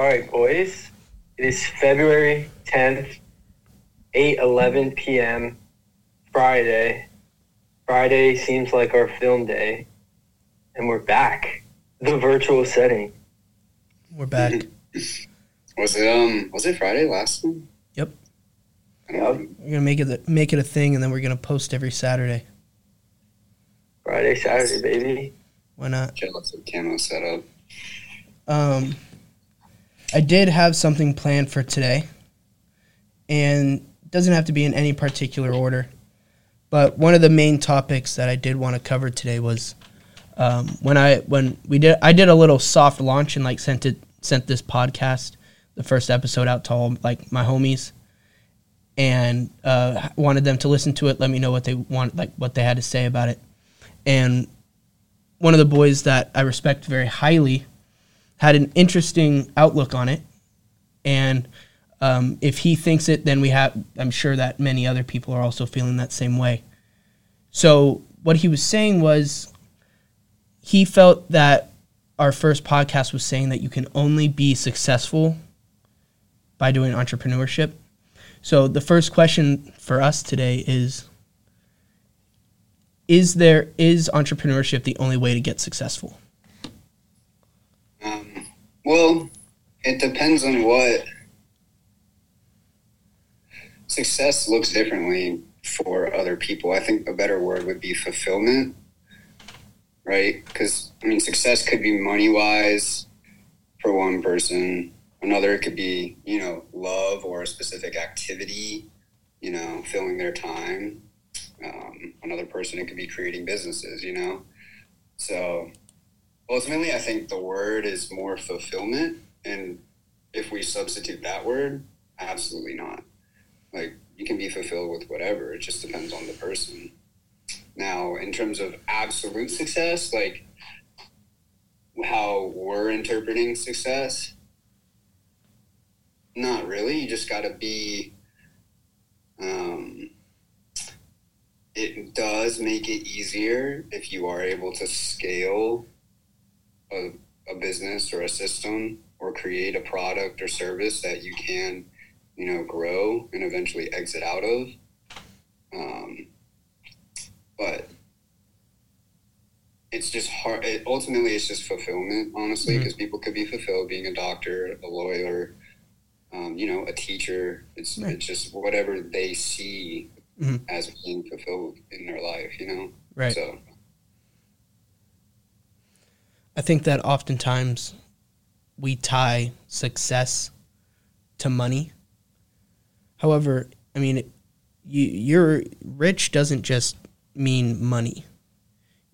All right, boys. It is February 10th, 8 11 p.m. Friday. Friday seems like our film day. And we're back. The virtual setting. We're back. Was it um was it Friday last time? Yep. I. We're gonna make it make it a thing, and then we're gonna post every Saturday. Friday, Saturday, baby. Why not? Jealous of camo setup. Um, I did have something planned for today, and doesn't have to be in any particular order. But one of the main topics that I did want to cover today was um, when I when we did I did a little soft launch and like sent it sent this podcast the first episode out to all like my homies and uh, wanted them to listen to it let me know what they want like what they had to say about it and one of the boys that I respect very highly had an interesting outlook on it. And um, if he thinks it then we have i'm sure that many other people are also feeling that same way. So what he was saying was he felt that our first podcast was saying that you can only be successful by doing entrepreneurship. So the first question for us today is is there is entrepreneurship the only way to get successful well, it depends on what success looks differently for other people. I think a better word would be fulfillment, right? Because I mean, success could be money wise for one person. Another it could be you know love or a specific activity, you know, filling their time. Um, another person it could be creating businesses, you know. So ultimately, I think the word is more fulfillment, and if we substitute that word, absolutely not. Like you can be fulfilled with whatever. It just depends on the person. Now, in terms of absolute success, like how we're interpreting success, not really. You just got to be. Um, it does make it easier if you are able to scale a, a business or a system or create a product or service that you can you know, grow and eventually exit out of. Um, but it's just hard. It, ultimately, it's just fulfillment, honestly, because people could be fulfilled being a doctor, a lawyer, um, you know, a teacher. It's Right. it's just whatever they see Mhm. as being fulfilled in their life, you know. right So I think that oftentimes we tie success to money. However, I mean, you you're rich doesn't just mean money.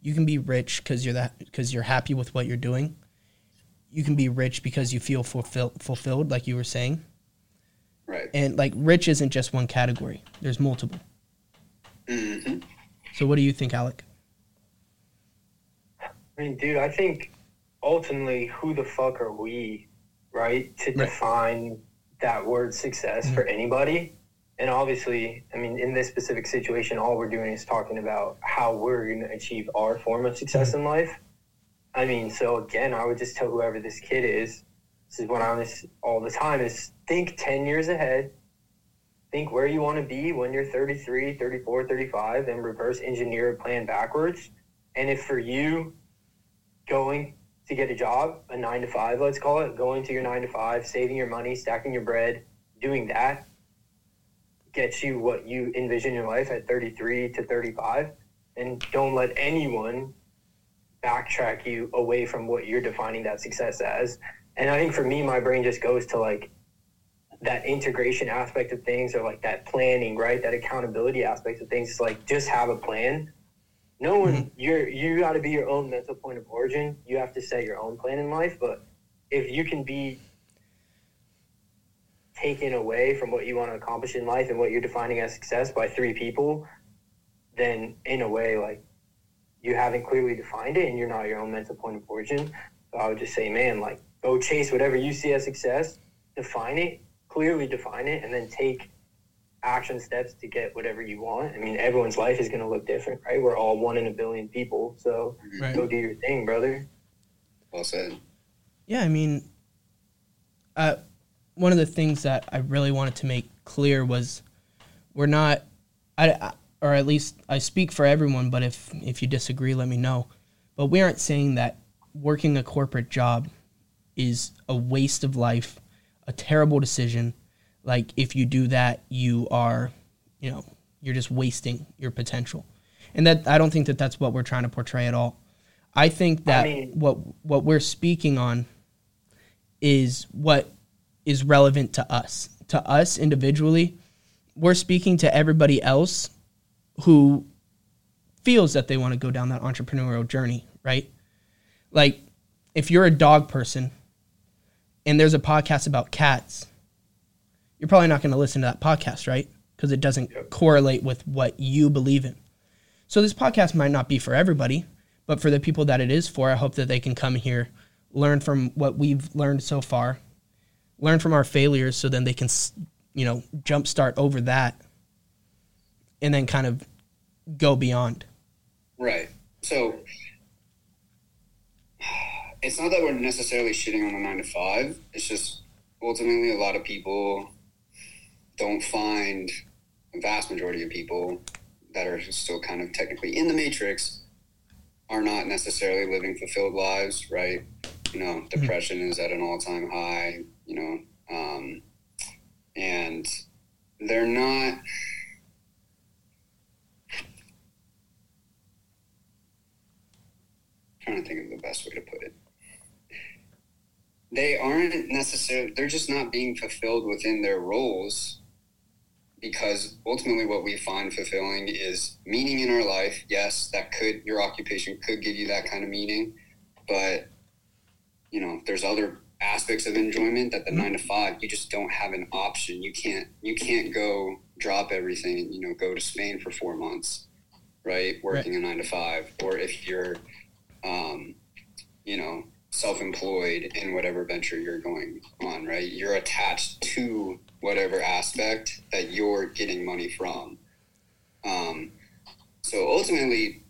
You can be rich because you're that because you're happy with what you're doing. You can be rich because you feel fulfill, fulfilled, like you were saying. right. And like rich isn't just one category. There's multiple. hmm So what do you think, Alec? I mean, dude, I think ultimately, who the fuck are we, right, to Right. define that word success for mm-hmm. anybody? And obviously, I mean, in this specific situation, all we're doing is talking about how we're going to achieve our form of success mm-hmm. in life. I mean, so again, I would just tell whoever this kid is, this is what I'm all the time, is think 10 years ahead. Think where you want to be when you're 33, 34, 35, and reverse engineer a plan backwards. And if for you, going to get a job, a nine to five, let's call it, going to your nine to five, saving your money, stacking your bread, doing that gets you what you envision your life at 33 to 35. And don't let anyone backtrack you away from what you're defining that success as. And I think for me, my brain just goes to like that integration aspect of things or like that planning, right? That accountability aspect of things. It's like just have a plan no one mm-hmm. you're you got to be your own mental point of origin. You have to set your own plan in life but if you can be taken away from what you want to accomplish in life and what you're defining as success by three people then in a way like you haven't clearly defined it and you're not your own mental point of origin. So i would just say man like go chase whatever you see as success define it clearly define it and then take action steps to get whatever you want. I mean, everyone's life is going to look different, right? We're all one in a billion people. So Right. go do your thing, brother. Well said. Yeah, I mean, uh, one of the things that I really wanted to make clear was we're not, I, I, or at least I speak for everyone. But if if you disagree, let me know. But we aren't saying that working a corporate job is a waste of life, a terrible decision. Like if you do that, you are, you know, you're just wasting your potential. And that I don't think that that's what we're trying to portray at all. I think that I mean- what what we're speaking on is what is relevant to us. To us individually, we're speaking to everybody else who feels that they want to go down that entrepreneurial journey, right? Like if you're a dog person and there's a podcast about cats, you're probably not going to listen to that podcast, right? Because it doesn't correlate with what you believe in. So this podcast might not be for everybody, but for the people that it is for, I hope that they can come here, learn from what we've learned so far, learn from our failures, so then they can, you know, jumpstart over that, and then kind of go beyond. Right. So it's not that we're necessarily shitting on the nine to five. It's just ultimately a lot of people don't find a vast majority of people that are still kind of technically in the matrix are not necessarily living fulfilled lives, right? You know, depression is at an all time high, you know, um, and they're not trying to think of the best way to put it. They aren't necessarily, they're just not being fulfilled within their roles because ultimately what we find fulfilling is meaning in our life. Yes, that could, your occupation could give you that kind of meaning, but you know, there's other aspects of enjoyment that the nine to five, you just don't have an option. You can't, you can't go drop everything and, you know, go to Spain for four months, right? Working a nine to five. Or if you're, um, you know, self-employed in whatever venture you're going on, right? You're attached to whatever aspect that you're getting money from. Um, so ultimately,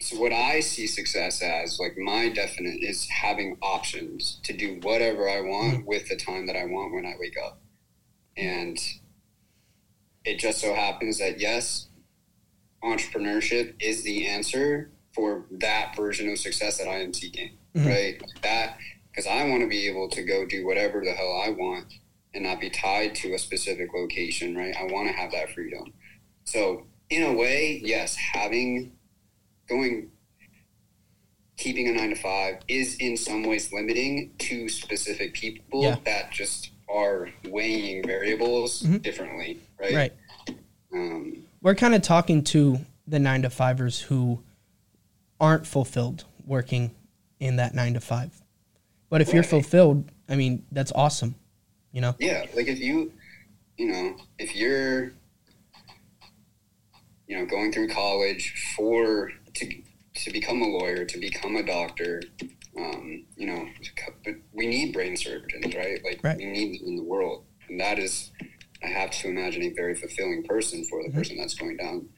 so what I see success as, like my definite, is having options to do whatever I want with the time that I want when I wake up, and it just so happens that yes, entrepreneurship is the answer for that version of success that I am seeking, Mhm. right? That because I want to be able to go do whatever the hell I want and not be tied to a specific location, right? I want to have that freedom. So, in a way, yes, having going keeping a 9 to 5 is in some ways limiting to specific people Yeah. that just are weighing variables Mhm. differently, right? Right. Um, We're kind of talking to the nine to fivers who aren't fulfilled working in that nine to five. But if you're fulfilled, I mean, that's awesome. You know? Yeah, like if you, you know, if you're, you know, going through college for to to become a lawyer, to become a doctor, um, you know, to but we need brain surgeons, right? Like Right. we need them in the world, and that is, I have to imagine a very fulfilling person for the Mhm. person that's going down,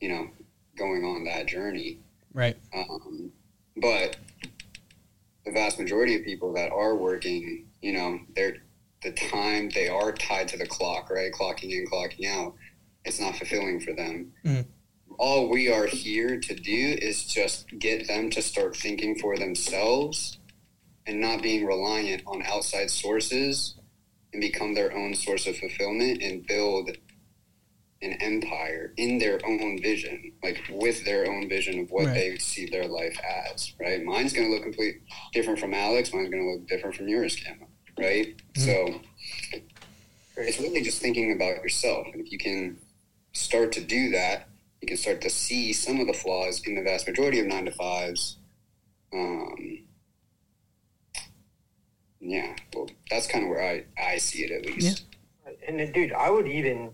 you know, going on that journey. Right. Um, but the vast majority of people that are working, you know, they're the time they are tied to the clock, right? Clocking in, clocking out. It's not fulfilling for them. Mhm. All we are here to do is just get them to start thinking for themselves and not being reliant on outside sources and become their own source of fulfillment and build an empire in their own vision, like with their own vision of what Right. they see their life as, right? Mine's going to look completely different from Alec's. Mine's going to look different from yours, Cam, right? So it's really just thinking about yourself. And if you can start to do that, you can start to see some of the flaws in the vast majority of nine to fives. Um, yeah, well, that's kind of where I, I see it at least. And dude, I would even,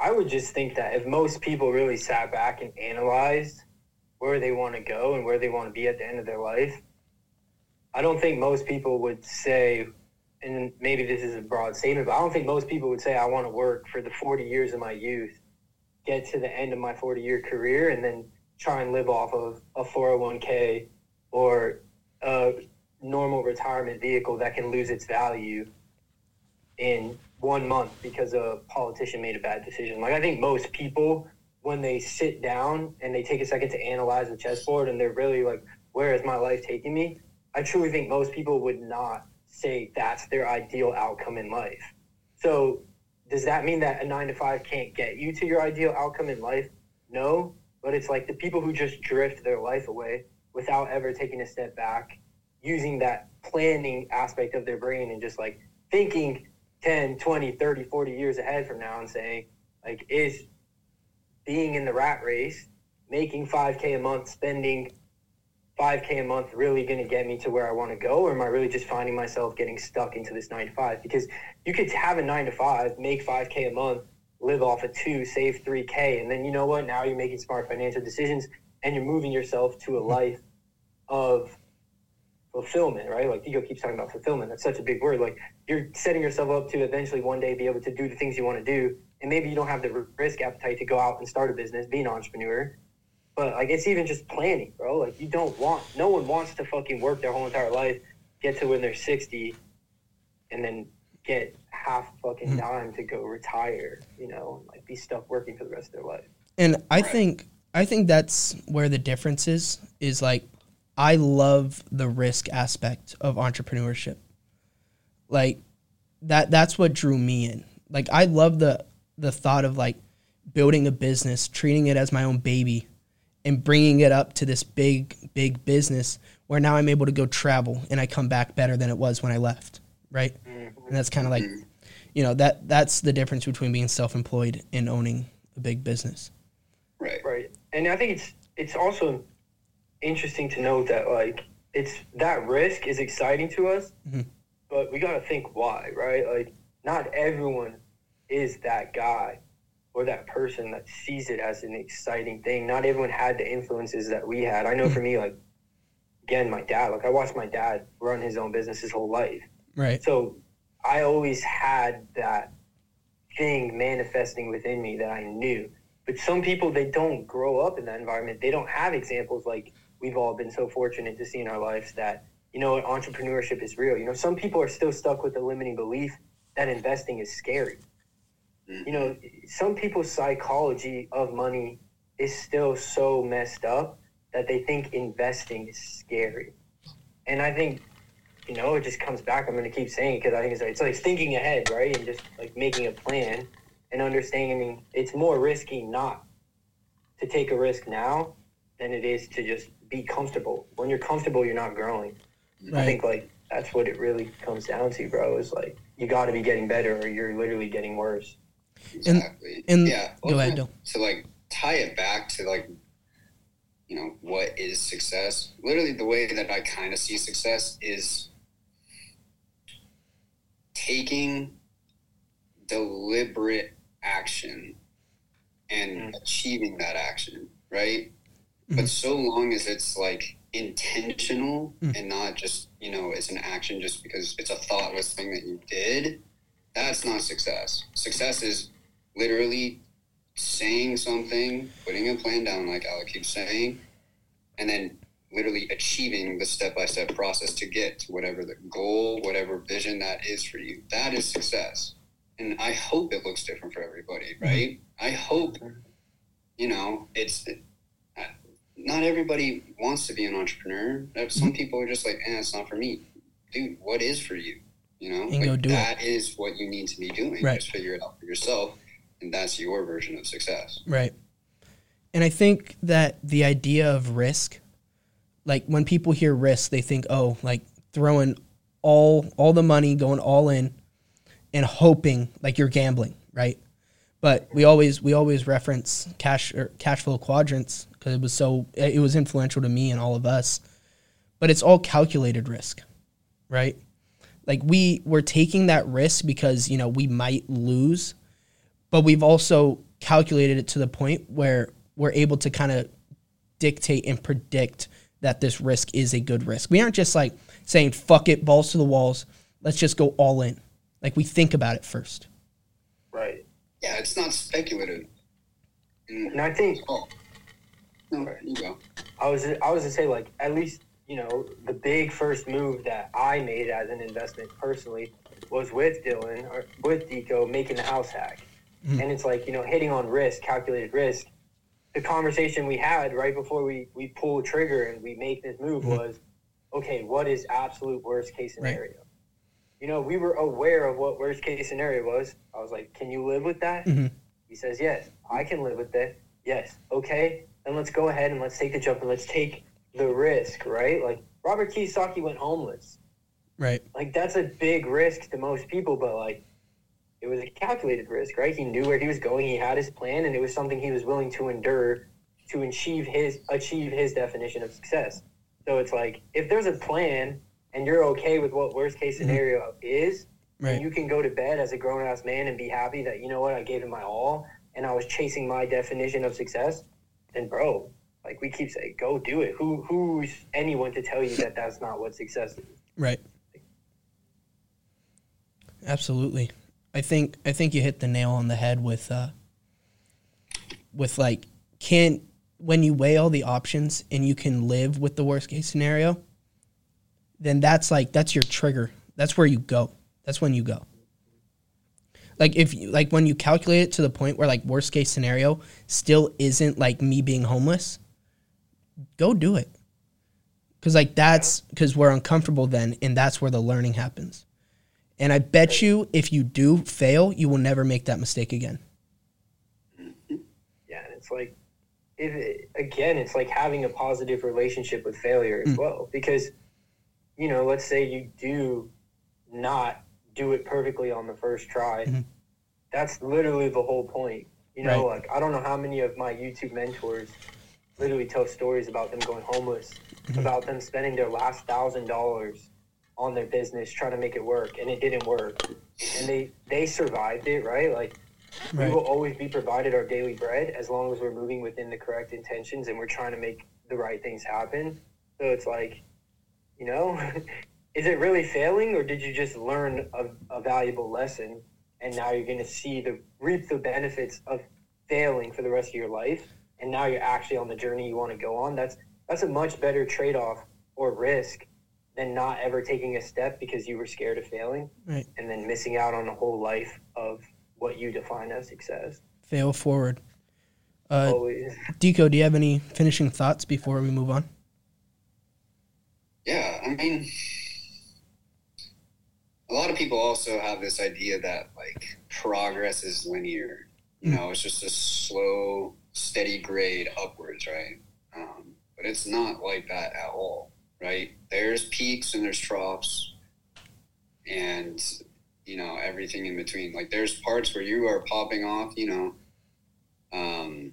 I would just think that if most people really sat back and analyzed where they want to go and where they want to be at the end of their life, I don't think most people would say, and maybe this is a broad statement, but I don't think most people would say, I want to work for the 40 years of my youth, get to the end of my 40 year career, and then try and live off of a 401k or a normal retirement vehicle that can lose its value in one month because a politician made a bad decision. Like I think most people when they sit down and they take a second to analyze the chessboard and they're really like, where is my life taking me? I truly think most people would not say that's their ideal outcome in life. So does that mean that a nine to five can't get you to your ideal outcome in life? No, but it's like the people who just drift their life away without ever taking a step back, using that planning aspect of their brain and just like thinking 10, 20, 30, 40 years ahead from now and saying, like, is being in the rat race, making 5K a month, spending 5K a month really going to get me to where I want to go? Or am I really just finding myself getting stuck into this nine to five? Because you could have a nine to five, make 5K a month, live off of two, save 3K. And then you know what? Now you're making smart financial decisions and you're moving yourself to a life of fulfillment, right? Like Digo keeps talking about fulfillment. That's such a big word. Like you're setting yourself up to eventually one day be able to do the things you want to do. And maybe you don't have the risk appetite to go out and start a business, be an entrepreneur. But like it's even just planning, bro. Like you don't want no one wants to fucking work their whole entire life, get to when they're sixty, and then get half fucking mm-hmm. dime to go retire, you know, like be stuck working for the rest of their life. And I think I think that's where the difference is is like I love the risk aspect of entrepreneurship. Like that that's what drew me in. Like I love the the thought of like building a business, treating it as my own baby and bringing it up to this big big business where now I'm able to go travel and I come back better than it was when I left, right? And that's kind of like you know, that that's the difference between being self-employed and owning a big business. Right. Right. And I think it's it's also interesting to note that like it's that risk is exciting to us, mm-hmm. but we got to think why, right? Like not everyone is that guy or that person that sees it as an exciting thing. Not everyone had the influences that we had. I know mm-hmm. for me, like again, my dad. Like I watched my dad run his own business his whole life. Right. So I always had that thing manifesting within me that I knew. But some people they don't grow up in that environment. They don't have examples like we've all been so fortunate to see in our lives that you know entrepreneurship is real. You know, some people are still stuck with the limiting belief that investing is scary. Mm-hmm. You know, some people's psychology of money is still so messed up that they think investing is scary. And I think, you know, it just comes back. I'm going to keep saying it because I think it's, it's like thinking ahead, right? And just like making a plan and understanding it's more risky not to take a risk now than it is to just be comfortable. When you're comfortable, you're not growing. Right. I think like that's what it really comes down to, bro. Is like you got to be getting better, or you're literally getting worse. Exactly. And, and yeah. Go ahead, Bill. To like tie it back to like you know what is success. Literally, the way that I kind of see success is taking deliberate action and mm. achieving that action, right? Mm-hmm. But so long as it's like intentional mm. and not just, you know, it's an action just because it's a thoughtless thing that you did, that's not success. Success is literally saying something, putting a plan down, like Alec keeps saying, and then literally achieving the step by step process to get to whatever the goal, whatever vision that is for you. That is success. And I hope it looks different for everybody, mm-hmm. right? Mm-hmm. I hope, you know, it's not everybody wants to be an entrepreneur. Some mm-hmm. people are just like, eh, it's not for me. Dude, what is for you? You know, and like, that it. is what you need to be doing. Right. Just figure it out for yourself, and that's your version of success. Right. And I think that the idea of risk, like when people hear risk, they think, oh, like throwing all all the money, going all in, and hoping like you're gambling, right? But we always we always reference cash or cash flow quadrants because it was so it was influential to me and all of us. But it's all calculated risk, right? Like we we're taking that risk because you know we might lose, but we've also calculated it to the point where we're able to kind of dictate and predict that this risk is a good risk. We aren't just like saying fuck it, balls to the walls, let's just go all in. Like we think about it first. Right. Yeah, it's not speculative. And, and I think oh. No, you go. I was I was to say like at least you know, the big first move that I made as an investment personally was with Dylan or with Deco making the house hack. Mhm. And it's like, you know, hitting on risk, calculated risk. The conversation we had right before we, we pull trigger and we make this move Mhm. was, okay, what is absolute worst case Right. scenario? You know, we were aware of what worst case scenario was. I was like, can you live with that? Mhm. He says, yes, I can live with that. Yes. Okay. Then let's go ahead and let's take the jump and let's take the risk, right? Like Robert Kiyosaki went homeless. Right. Like that's a big risk to most people, but like it was a calculated risk, right? He knew where he was going, he had his plan, and it was something he was willing to endure to achieve his achieve his definition of success. So it's like if there's a plan and you're okay with what worst case Mhm. scenario is, Right. and you can go to bed as a grown ass man and be happy that you know what I gave it my all and I was chasing my definition of success, then bro, like we keep saying, go do it. Who who's anyone to tell you that that's not what success is? Right. Absolutely. I think I think you hit the nail on the head with uh with like can't when you weigh all the options and you can live with the worst case scenario, then that's like that's your trigger. That's where you go. That's when you go. Like if you, like when you calculate it to the point where like worst case scenario still isn't like me being homeless, go do it. Cuz like that's cuz we're uncomfortable then and that's where the learning happens. And I bet you if you do fail, you will never make that mistake again. Yeah, and it's like, if it, again, it's like having a positive relationship with failure as Mm. well. Because, you know, let's say you do not do it perfectly on the first try. Mhm. That's literally the whole point. You know, Right. like I don't know how many of my YouTube mentors literally tell stories about them going homeless, Mhm. about them spending their last thousand dollars on their business trying to make it work, and it didn't work, and they they survived it, right? Like Right. we will always be provided our daily bread as long as we're moving within the correct intentions and we're trying to make the right things happen. So it's like, you know, is it really failing or did you just learn a, a valuable lesson and now you're going to see the reap the benefits of failing for the rest of your life and now you're actually on the journey you want to go on? That's that's a much better trade-off or risk than not ever taking a step because you were scared of failing Right. and then missing out on a whole life of what you define as success. Fail forward. Uh, Always. Deco, do you have any finishing thoughts before we move on? Yeah, I mean, a lot of people also have this idea that like progress is linear. You Mm. know, it's just a slow, steady grade upwards, right? Um, but it's not like that at all, right? There's peaks and there's troughs, and you know everything in between. Like there's parts where you are popping off, you know. Um,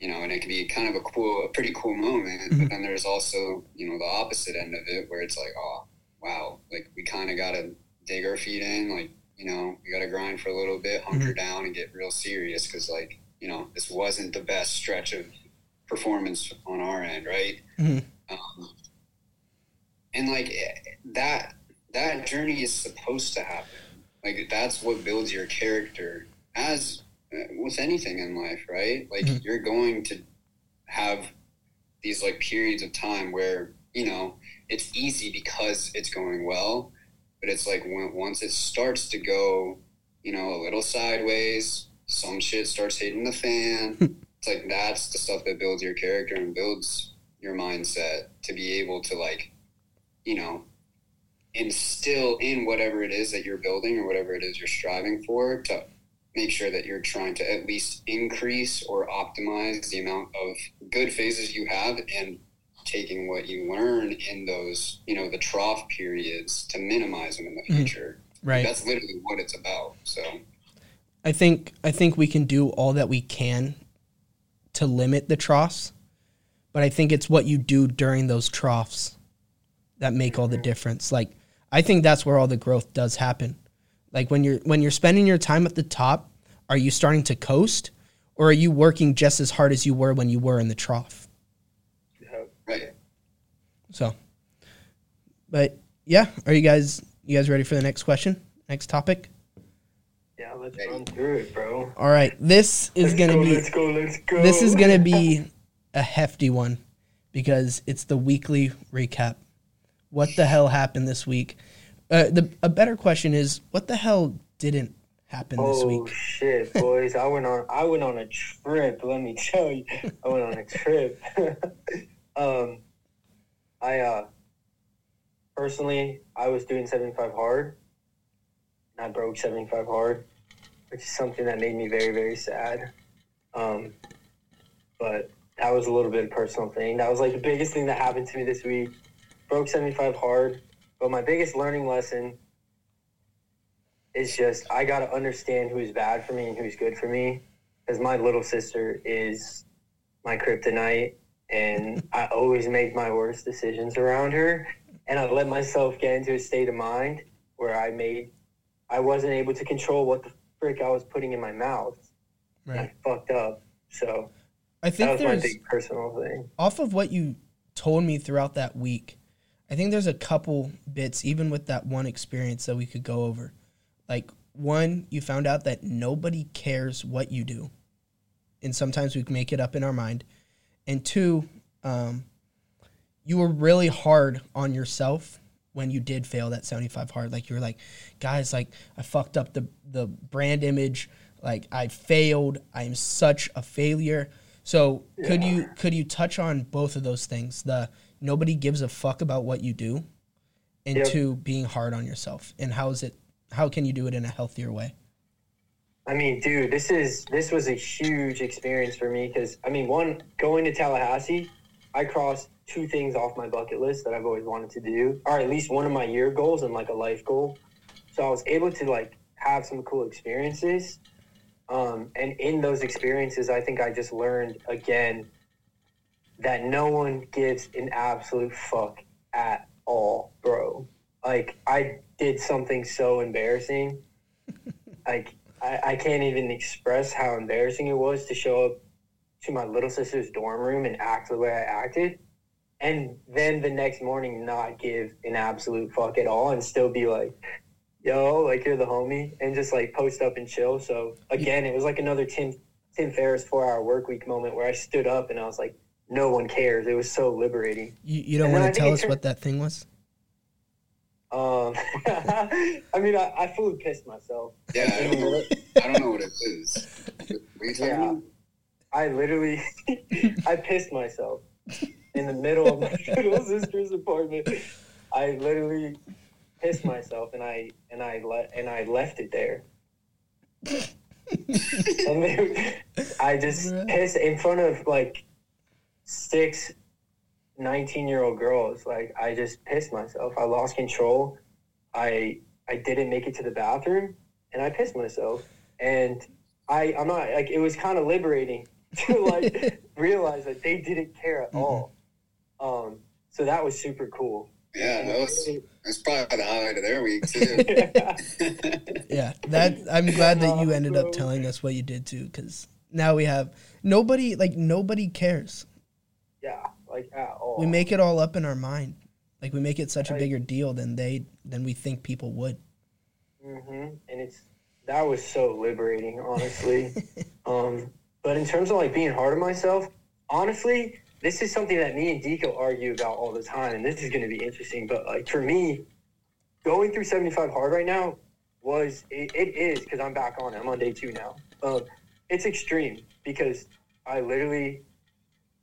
you know, and it can be kind of a cool, a pretty cool moment. But then there's also, you know, the opposite end of it where it's like, oh, wow, like we kind of got to dig our feet in. Like, you know, we got to grind for a little bit, hunker down, and get real serious because, like, you know, this wasn't the best stretch of performance on our end, right? Mhm. Um, and like eh, that, that journey is supposed to happen. Like that's what builds your character as uh, with anything in life, right? Like Mhm. you're going to have these like periods of time where you know it's easy because it's going well, but it's like when once it starts to go, you know, a little sideways, some shit starts hitting the fan. it's like that's the stuff that builds your character and builds your mindset to be able to like, you know, instill in whatever it is that you're building or whatever it is you're striving for to make sure that you're trying to at least increase or optimize the amount of good phases you have and taking what you learn in those, you know, the trough periods to minimize them in the Mhm. future. Right. That's literally what it's about. So, I think I think we can do all that we can to limit the troughs, but I think it's what you do during those troughs that make all the difference. Like I think that's where all the growth does happen. Like when you're when you're spending your time at the top, are you starting to coast or are you working just as hard as you were when you were in the trough? So but yeah, are you guys you guys ready for the next question? Next topic? Yeah, let's run through it, bro. All right. This is Let's going to go, be Let's go. Let's go. this is to be a hefty one because it's the weekly recap. What the hell happened this week? Uh, the a better question is what the hell didn't happen this week? Oh shit, boys! I went on I went on a trip. Let me tell you, I went on a trip. um, I uh, personally, I was doing seventy five hard, and I broke seventy five hard, which is something that made me very very sad. Um, but that was a little bit of personal thing. That was like the biggest thing that happened to me this week. Broke seventy five hard, but my biggest learning lesson is just I gotta understand who's bad for me and who's good for me. Because my little sister is my kryptonite, and I always make my worst decisions around her. And I let myself get into a state of mind where I made I wasn't able to control what the frick I was putting in my mouth. And I fucked up. So I that think was my big personal thing. off of what you told me throughout that week, I think there's a couple bits, even with that one experience, that we could go over. Like, one, you found out that nobody cares what you do. And sometimes we make it up in our mind. And two, um, you were really hard on yourself when you did fail that 75 hard. Like, you were like, guys, like, I fucked up the, the brand image. Like, I failed. I'm such a failure. So could you could you touch on both of those things? The nobody gives a fuck about what you do, and Yep. two being hard on yourself. And how is it? How can you do it in a healthier way? I mean, dude, this is this was a huge experience for me because I mean, one going to Tallahassee, I crossed two things off my bucket list that I've always wanted to do, or at least one of my year goals and like a life goal. So I was able to like have some cool experiences, um, and in those experiences, I think I just learned again that no one gives an absolute fuck at all, bro. Like I did something so embarrassing, like. I, I can't even express how embarrassing it was to show up to my little sister's dorm room and act the way I acted. And then the next morning, not give an absolute fuck at all and still be like, yo, like you're the homie, and just like post up and chill. So again, it was like another Tim, Tim Ferriss four hour work week moment where I stood up and I was like, no one cares. It was so liberating. You, you don't And want to tell us turned- what that thing was? Um, I mean, I, I fully pissed myself. Yeah, I don't know. I don't know what it is. What are you Yeah. I literally, I pissed myself in the middle of my little sister's apartment. I literally pissed myself, and I and I let and I left it there. and then I just pissed in front of like six 19 year old girls. Like I just pissed myself. I lost control. I I didn't make it to the bathroom, and I pissed myself. And I I'm not like it was kind of liberating to like realize that they didn't care at all. Um, so that was super cool. Yeah, that was that's probably the highlight of their week too. Yeah, that I'm glad that you ended up telling us what you did too, because now we have nobody like nobody cares. yeah, like at all. We make it all up in our mind. Like we make it such a bigger deal than they than we think people would. Mm-hmm. And it's that was so liberating, honestly. um, but in terms of like being hard on myself, honestly, this is something that me and Deco argue about all the time, and this is going to be interesting. But like for me, going through seventy five hard right now was it, it is because I'm back on it. I'm on day two now. Um, it's extreme because I literally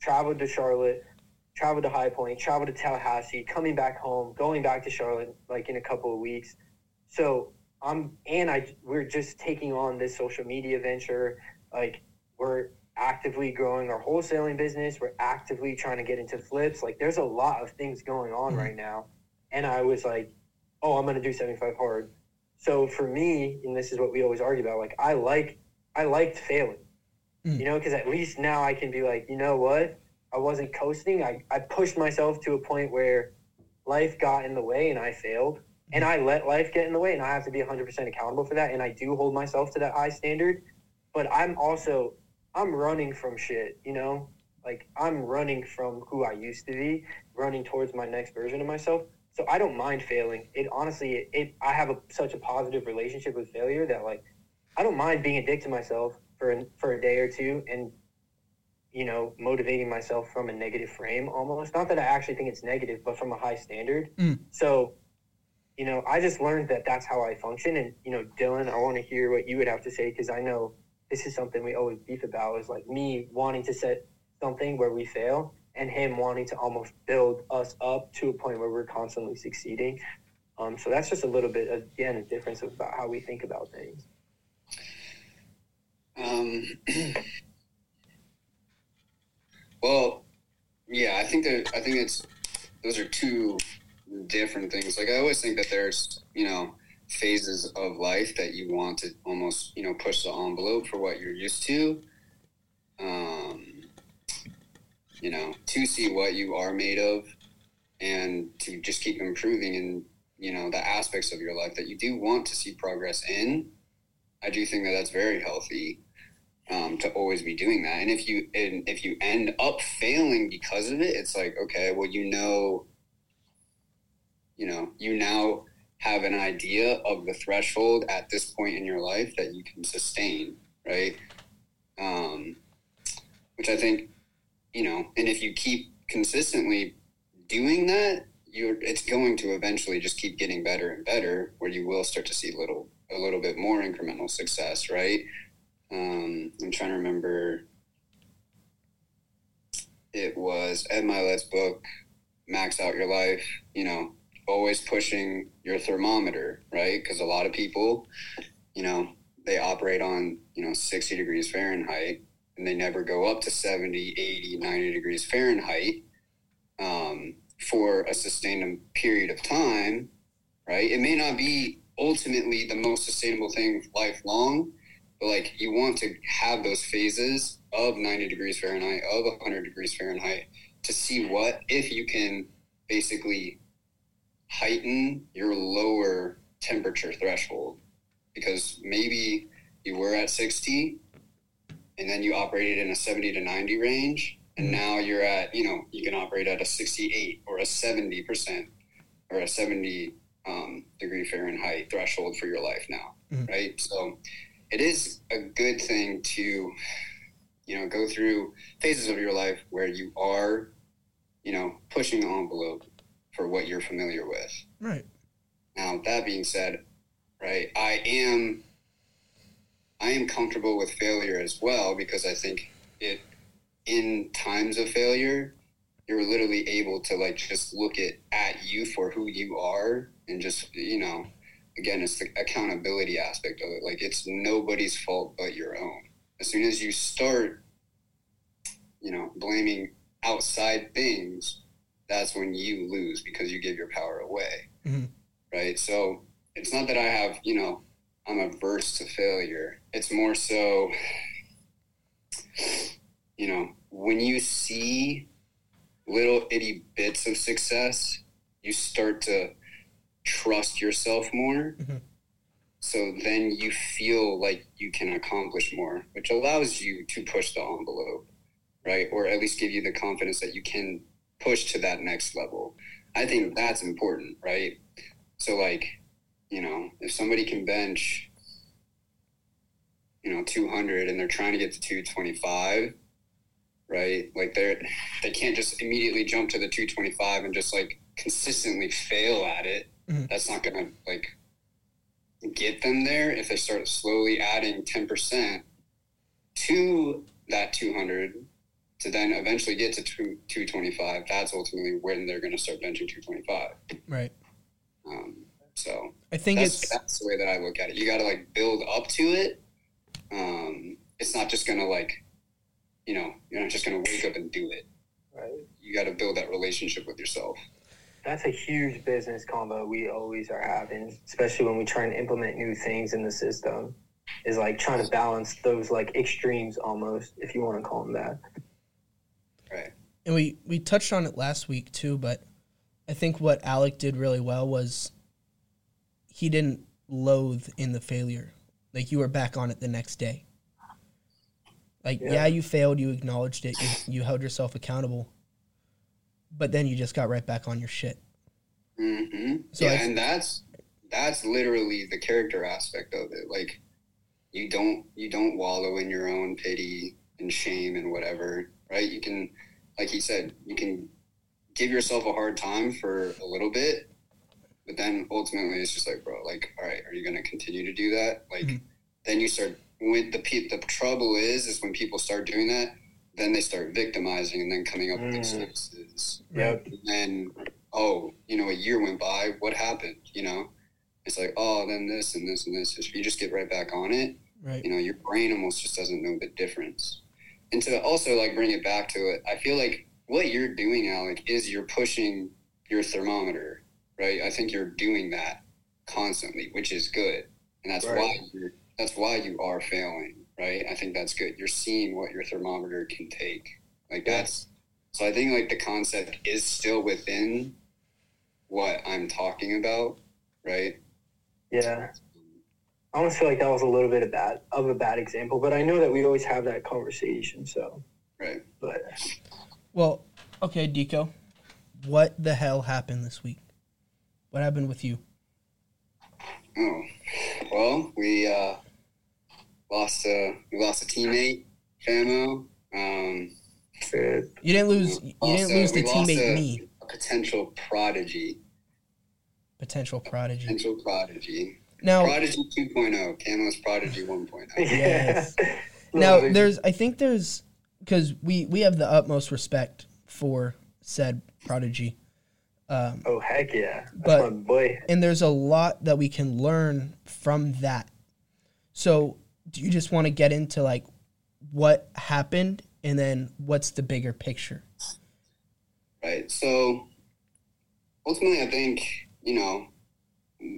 traveled to Charlotte, traveled to High Point, traveled to Tallahassee, coming back home, going back to Charlotte like in a couple of weeks. So I'm and I we're just taking on this social media venture. Like we're actively growing our wholesaling business. We're actively trying to get into flips. Like there's a lot of things going on Mhm. right now. And I was like, oh, I'm gonna do 75 hard. So for me, and this is what we always argue about, like I like I liked failing. Mm. You know, because at least now I can be like, you know what? I wasn't coasting. I, I pushed myself to a point where life got in the way and I failed. And I let life get in the way and I have to be 100% accountable for that. And I do hold myself to that high standard. But I'm also, I'm running from shit, you know? Like I'm running from who I used to be, running towards my next version of myself. So I don't mind failing. It honestly, it, it I have a, such a positive relationship with failure that like I don't mind being a dick to myself for an, for a day or two and you know, motivating myself from a negative frame almost. Not that I actually think it's negative, but from a high standard. Mm. So, you know, I just learned that that's how I function. And, you know, Dylan, I want to hear what you would have to say because I know this is something we always beef about is like me wanting to set something where we fail and him wanting to almost build us up to a point where we're constantly succeeding. Um, so that's just a little bit, again, a difference about how we think about things. Um, well, yeah, I think that I think it's those are two different things. Like I always think that there's you know phases of life that you want to almost you know push the envelope for what you're used to. Um, you know, to see what you are made of, and to just keep improving in you know the aspects of your life that you do want to see progress in. I do think that that's very healthy um, to always be doing that. And if you and if you end up failing because of it, it's like okay, well you know, you know, you now have an idea of the threshold at this point in your life that you can sustain, right? Um, which I think, you know, and if you keep consistently doing that, you're it's going to eventually just keep getting better and better, where you will start to see little a little bit more incremental success, right? Um, I'm trying to remember. It was Ed Mylett's book, Max Out Your Life. You know, always pushing your thermometer, right? Because a lot of people, you know, they operate on, you know, 60 degrees Fahrenheit and they never go up to 70, 80, 90 degrees Fahrenheit um, for a sustained period of time, right? It may not be ultimately the most sustainable thing lifelong, but like you want to have those phases of 90 degrees Fahrenheit, of 100 degrees Fahrenheit to see what, if you can basically heighten your lower temperature threshold. Because maybe you were at 60 and then you operated in a 70 to 90 range, and now you're at, you know, you can operate at a 68 or a 70% or a 70 um, degree Fahrenheit threshold for your life now, Mhm. right? So it is a good thing to, you know, go through phases of your life where you are, you know, pushing the envelope for what you're familiar with. Right. Now, that being said, right, I am I am comfortable with failure as well because I think it in times of failure, you're literally able to like just look at at you for who you are and just you know, again, it's the accountability aspect of it. Like it's nobody's fault but your own. As soon as you start, you know, blaming outside things, that's when you lose because you give your power away. Mhm. Right. So it's not that I have, you know, I'm averse to failure. It's more so, you know, when you see little itty bits of success, you start to trust yourself more. Mhm. So then you feel like you can accomplish more, which allows you to push the envelope, right? Or at least give you the confidence that you can push to that next level. I think that's important, right? So, like, you know, if somebody can bench, you know, 200 and they're trying to get to 225, right? Like, they're, they can't just immediately jump to the 225 and just like consistently fail at it. Mhm. That's not going to like get them there if they start slowly adding 10% to that 200 to then eventually get to two, 225 that's ultimately when they're going to start benching 225 Right. um, so I think that's, it's that's the way that i look at it you got to like build up to it um, it's not just going to like you know you're not just going to wake up and do it Right. you got to build that relationship with yourself That's a huge business combo we always are having, especially when we try and implement new things in the system. Is like trying to balance those like extremes almost, if you want to call them that. right and we we touched on it last week too, but I think what Alec did really well was he didn't loathe in the failure. Like you were back on it the next day. Like yeah, Yeah. you failed, you acknowledged it, you, you held yourself accountable, but then you just got right back on your shit. hmm So yeah, and that's that's literally the character aspect of it. Like you don't you don't wallow in your own pity and shame and whatever, right? You can, like he said, you can give yourself a hard time for a little bit, but then ultimately it's just like, bro, like, all right, are you going to continue to do that? Like, Mhm. then you start when the the trouble is is when people start doing that, then they start victimizing and then coming up with Mm. excuses. Yep. And then, oh, you know, a year went by. What happened? You know, it's like, oh, then this and this and this. If you just get right back on it, Right. you know, your brain almost just doesn't know the difference. And to also like bring it back to it, I feel like what you're doing, Alec, is you're pushing your thermometer, right? I think you're doing that constantly, which is good, and that's Right. why you're, that's why you are failing, right? I think that's good. You're seeing what your thermometer can take, like that's. So I think like the concept is still within what I'm talking about, right? Yeah. I almost feel like that was a little bit of bad of a bad example, but I know that we always have that conversation. So, Right. but Well, okay, Deco. What the hell happened this week? What happened with you? Oh, well, we uh, lost a we lost a teammate, Famo. Um, shit. You didn't lose. You lost didn't lose the teammate a- me, a potential prodigy, potential prodigy. potential prodigy, Now, prodigy 2.0, Camo's prodigy 1.0. Yes. Now there's. I think there's because we we have the utmost respect for said prodigy. Um, Oh heck yeah, that's But- my boy. and there's a lot that we can learn from that. So, do you just want to get into like what happened and then what's the bigger picture? Right. So ultimately, I think, you know,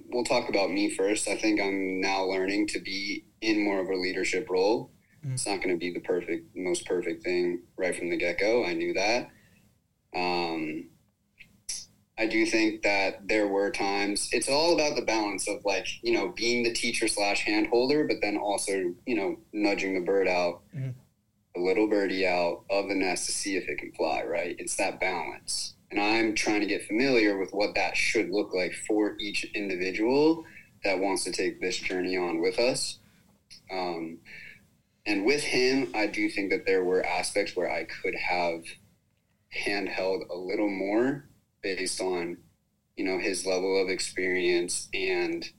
we'll talk about me first. I think I'm now learning to be in more of a leadership role. Mhm. It's not going to be the perfect, most perfect thing right from the get go. I knew that. Um, I do think that there were times, it's all about the balance of like, you know, being the teacher slash hand holder, but then also, you know, nudging the bird out Mhm. a little birdie out of the nest to see if it can fly, right? It's that balance. And I'm trying to get familiar with what that should look like for each individual that wants to take this journey on with us. Um, and with him, I do think that there were aspects where I could have handheld a little more based on, you know, his level of experience and,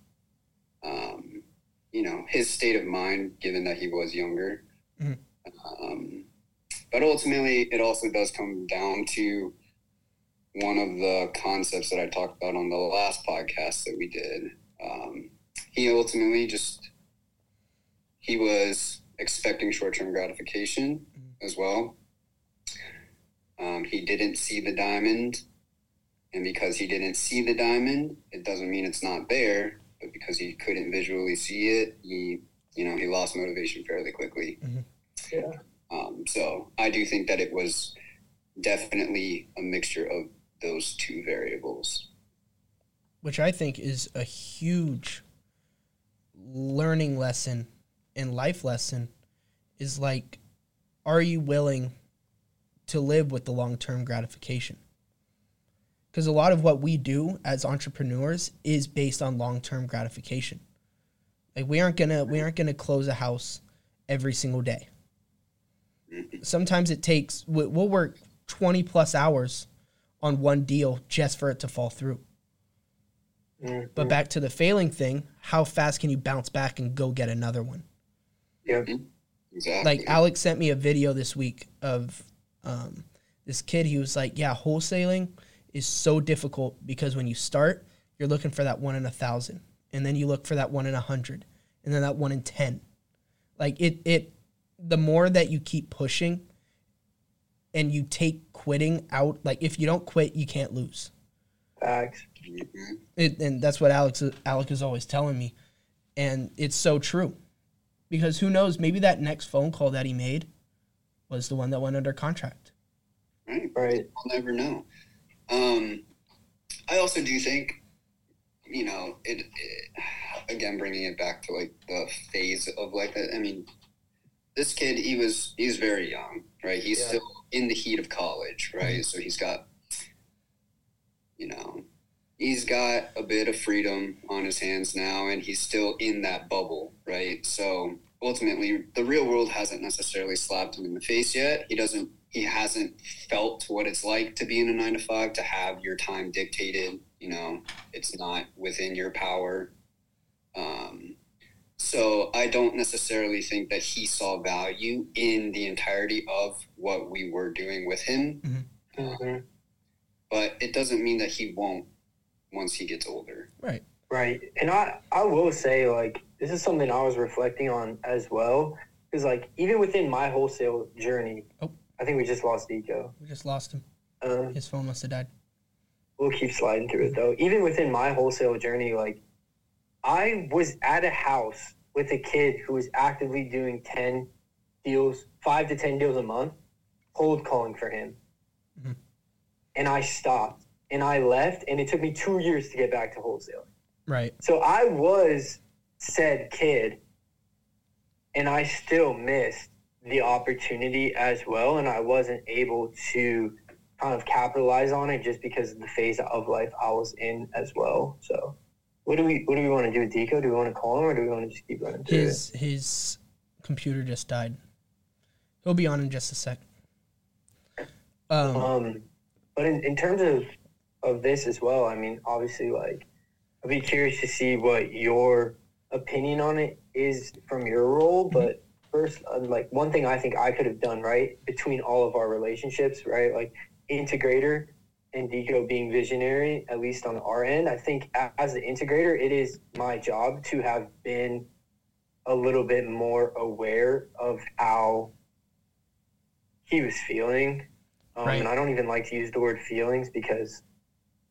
um, you know, his state of mind, given that he was younger. Mhm. Um, but ultimately, it also does come down to one of the concepts that I talked about on the last podcast that we did. Um, he ultimately just he was expecting short-term gratification as well. Um, he didn't see the diamond, and because he didn't see the diamond, it doesn't mean it's not there. But because he couldn't visually see it, he you know he lost motivation fairly quickly. Yeah. Um, so I do think that it was definitely a mixture of those two variables. which I think is a huge learning lesson and life lesson is like are you willing to live with the long-term gratification because a lot of what we do as entrepreneurs is based on long-term gratification like we aren't gonna we aren't gonna close a house every single day sometimes it takes we- we'll work 20 plus hours on one deal just for it to fall through Mm, but back to the failing thing, how fast can you bounce back and go get another one? Yep. Exactly. Like Alec sent me a video this week of um, this kid. He was like, "Yeah, wholesaling is so difficult because when you start, you're looking for that one in a thousand, and then you look for that one in a hundred, and then that one in ten. Like it, it. The more that you keep pushing, and you take quitting out, like if you don't quit, you can't lose. Facts. Mhm. It, and that's what Alex Alec is always telling me, and it's so true, because who knows? Maybe that next phone call that he made was the one that went under contract. Right. Right. I'll never know. Um, I also do think, you know, it, it again bringing it back to like the phase of like that. I mean, this kid, he was he's very young, right? He's Yeah. still in the heat of college, right? So he's got, you know, he's got a bit of freedom on his hands now, and he's still in that bubble, right? So ultimately, the real world hasn't necessarily slapped him in the face yet. He doesn't. He hasn't felt what it's like to be in a nine to five to have your time dictated. You know, it's not within your power. Um, so I don't necessarily think that he saw value in the entirety of what we were doing with him. Mm-hmm. Mm-hmm. But it doesn't mean that he won't once he gets older. Right. Right. And I, I will say, like, this is something I was reflecting on as well. Because, like, even within my wholesale journey, Oh. I think we just lost Deco. We just lost him. Um, His phone must have died. we'll keep sliding through it, though. Even within my wholesale journey, like, I was at a house with a kid who was actively doing 10 deals, five to 10 deals a month, cold calling for him. Mhm. And I stopped and I left, and it took me two years to get back to wholesale. Right. So I was said kid, and I still missed the opportunity as well, and I wasn't able to kind of capitalize on it just because of the phase of life I was in as well. So, what do we what do we want to do with Deco? Do we want to call him, or do we want to just keep running through His his computer just died. He'll be on in just a sec. Um, Um, but in, in terms of of this as well, I mean, obviously, like I'd be curious to see what your opinion on it is from your role. But first, uh, like one thing I think I could have done right between all of our relationships, right? Like integrator and Deco being visionary, at least on our end. I think as the integrator, it is my job to have been a little bit more aware of how he was feeling. Um, Right. And I don't even like to use the word feelings because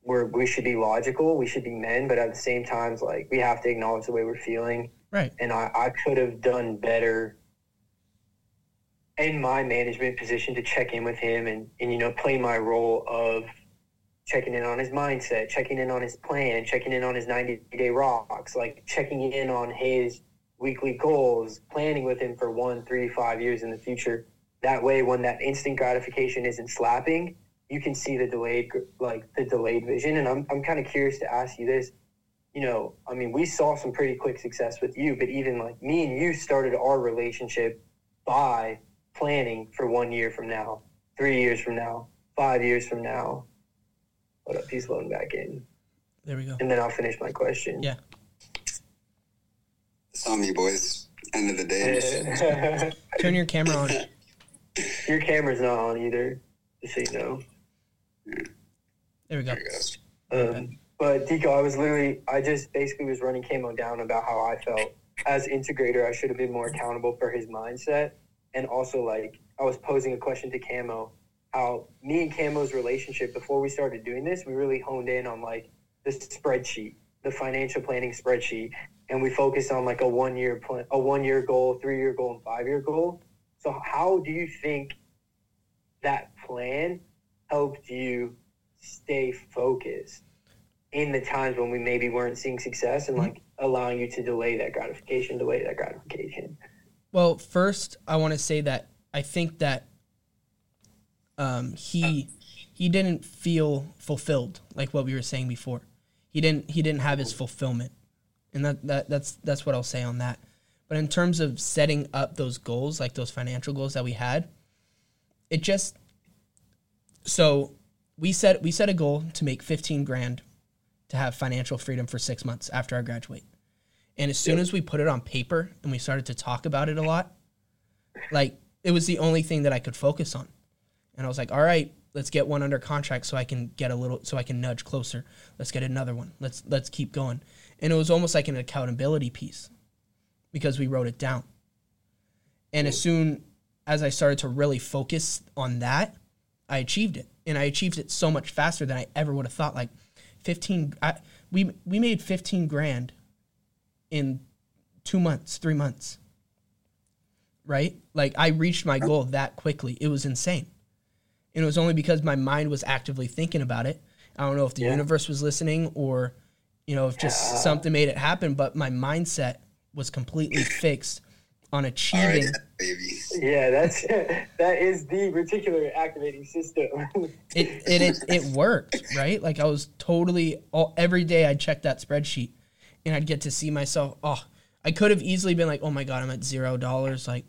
we're we should be logical, we should be men, but at the same time, like we have to acknowledge the way we're feeling. right. And I, I could have done better in my management position to check in with him and, and you know play my role of checking in on his mindset, checking in on his plan, checking in on his 90 day rocks, like checking in on his weekly goals, planning with him for one, three, five years in the future. That way, when that instant gratification isn't slapping, you can see the delayed, like the delayed vision. And I'm, I'm kind of curious to ask you this. You know, I mean, we saw some pretty quick success with you, but even like me and you started our relationship by planning for one year from now, three years from now, five years from now. What up? He's loading back in. There we go. And then I'll finish my question. Yeah. It's on me, boys. End of the day. Turn your camera on. Your camera's not on either, just so you know. There we go. There it goes. Um, but Deco, I was literally, I just basically was running Camo down about how I felt as integrator. I should have been more accountable for his mindset, and also like I was posing a question to Camo, how me and Camo's relationship before we started doing this, we really honed in on like the spreadsheet, the financial planning spreadsheet, and we focused on like a one year plan, a one year goal, three year goal, and five year goal. So how do you think that plan helped you stay focused in the times when we maybe weren't seeing success and like allowing you to delay that gratification, delay that gratification. Well, first, I want to say that I think that um, he he didn't feel fulfilled, like what we were saying before. He didn't he didn't have his fulfillment, and that, that that's that's what I'll say on that. But in terms of setting up those goals, like those financial goals that we had, it just so we set we set a goal to make fifteen grand to have financial freedom for six months after I graduate. And as soon as we put it on paper and we started to talk about it a lot, like it was the only thing that I could focus on. And I was like, all right, let's get one under contract so I can get a little so I can nudge closer. Let's get another one. Let's let's keep going. And it was almost like an accountability piece because we wrote it down. And as soon as I started to really focus on that, I achieved it. And I achieved it so much faster than I ever would have thought. Like 15 I, we we made 15 grand in 2 months, 3 months. Right? Like I reached my goal that quickly. It was insane. And it was only because my mind was actively thinking about it. I don't know if the Yeah. universe was listening or you know, if just Yeah. something made it happen, but my mindset was completely fixed on achieving right. Yeah, that's that is the reticular activating system. it, it it it worked, right? Like I was totally all every day I checked that spreadsheet and I'd get to see myself. Oh, I could have easily been like, oh my god, I'm at zero dollars. Like,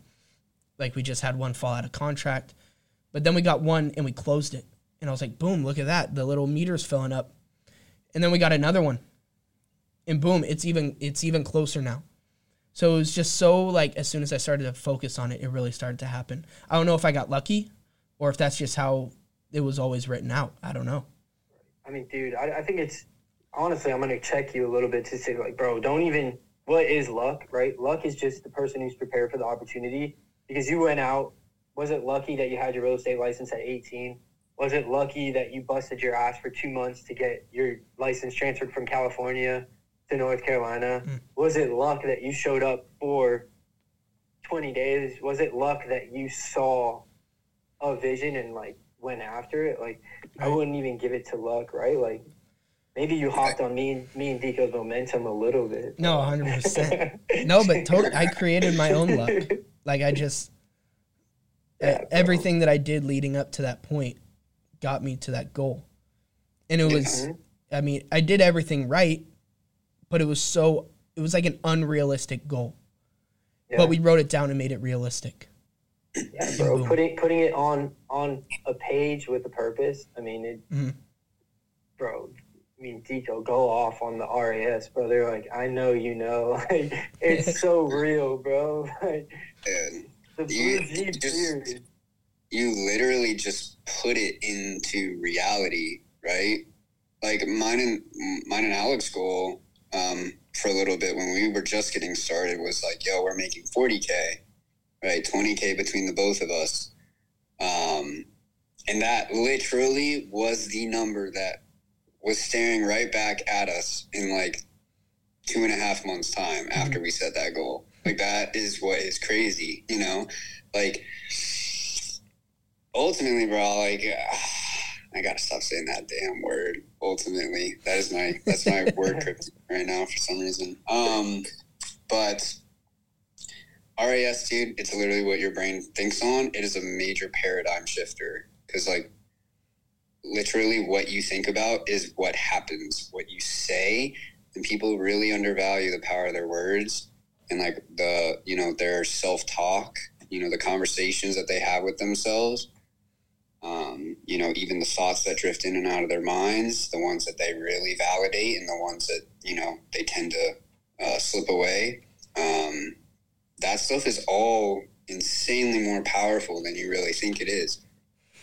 like we just had one fall out of contract, but then we got one and we closed it. And I was like, boom, look at that. The little meter's filling up. And then we got another one. And boom, it's even it's even closer now. So it was just so like as soon as I started to focus on it, it really started to happen. I don't know if I got lucky or if that's just how it was always written out. I don't know. I mean, dude, I, I think it's honestly, I'm gonna check you a little bit to say like, bro, don't even. What is luck, right? Luck is just the person who's prepared for the opportunity because you went out. Was it lucky that you had your real estate license at 18? Was it lucky that you busted your ass for two months to get your license transferred from California to North Carolina? Mm. Was it luck that you showed up for 20 days? Was it luck that you saw a vision and like went after it? Like, I wouldn't even give it to luck, right? Like, maybe you hopped on me and me and Deco's momentum a little bit. No, 100%. No, but totally, I created my own luck. Like I just Yeah, everything that I did leading up to that point got me to that goal. And it was Mhm. I mean, I did everything right, but it was so it was like an unrealistic goal. Yeah. But we wrote it down and made it realistic. Yeah, bro. Putting putting it on on a page with a purpose. I mean, it, Mhm. bro. I mean, Deco, go off on the RAS, bro. They're like, I know you know. Like, it's so real, bro. Like, And the blue You Jeep just—you literally just put it into reality, right? Like mine and mine and Alec's goal um, for a little bit when we were just getting started was like, yo, we're making 40k, right? 20k between the both of us, um, and that literally was the number that was staring right back at us in like two and a half months time after we set that goal. Like that is what is crazy, you know? Like ultimately, bro, like I gotta stop saying that damn word. Ultimately, that is my that's my word right now for some reason. Um, but RAS, dude, it's literally what your brain thinks on. It is a major paradigm shifter because, like, literally, what you think about is what happens. What you say, and people really undervalue the power of their words and like the you know their self talk. You know the conversations that they have with themselves um, you know, even the thoughts that drift in and out of their minds, the ones that they really validate, and the ones that you know they tend to uh, slip away. Um, that stuff is all insanely more powerful than you really think it is.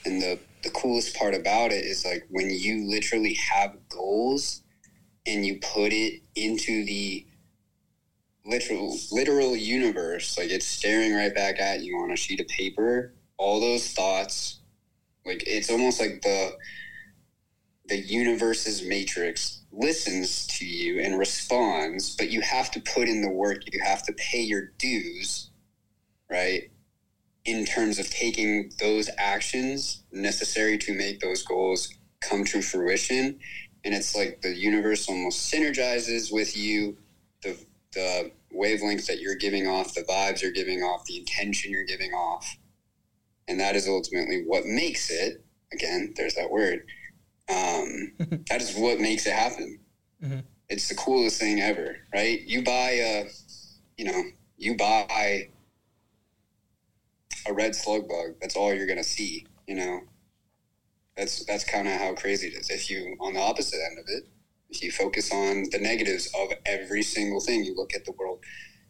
And the the coolest part about it is like when you literally have goals and you put it into the literal literal universe, like it's staring right back at you on a sheet of paper. All those thoughts, like it's almost like the the universe's matrix listens to you and responds, but you have to put in the work. You have to pay your dues, right? In terms of taking those actions necessary to make those goals come to fruition. And it's like the universe almost synergizes with you, the the wavelengths that you're giving off, the vibes you're giving off, the intention you're giving off. And that is ultimately what makes it, again, there's that word. Um, that is what makes it happen. Mhm. It's the coolest thing ever, right? You buy a, you know, you buy a red slug bug. That's all you're gonna see. You know, that's that's kind of how crazy it is. If you on the opposite end of it, if you focus on the negatives of every single thing, you look at the world,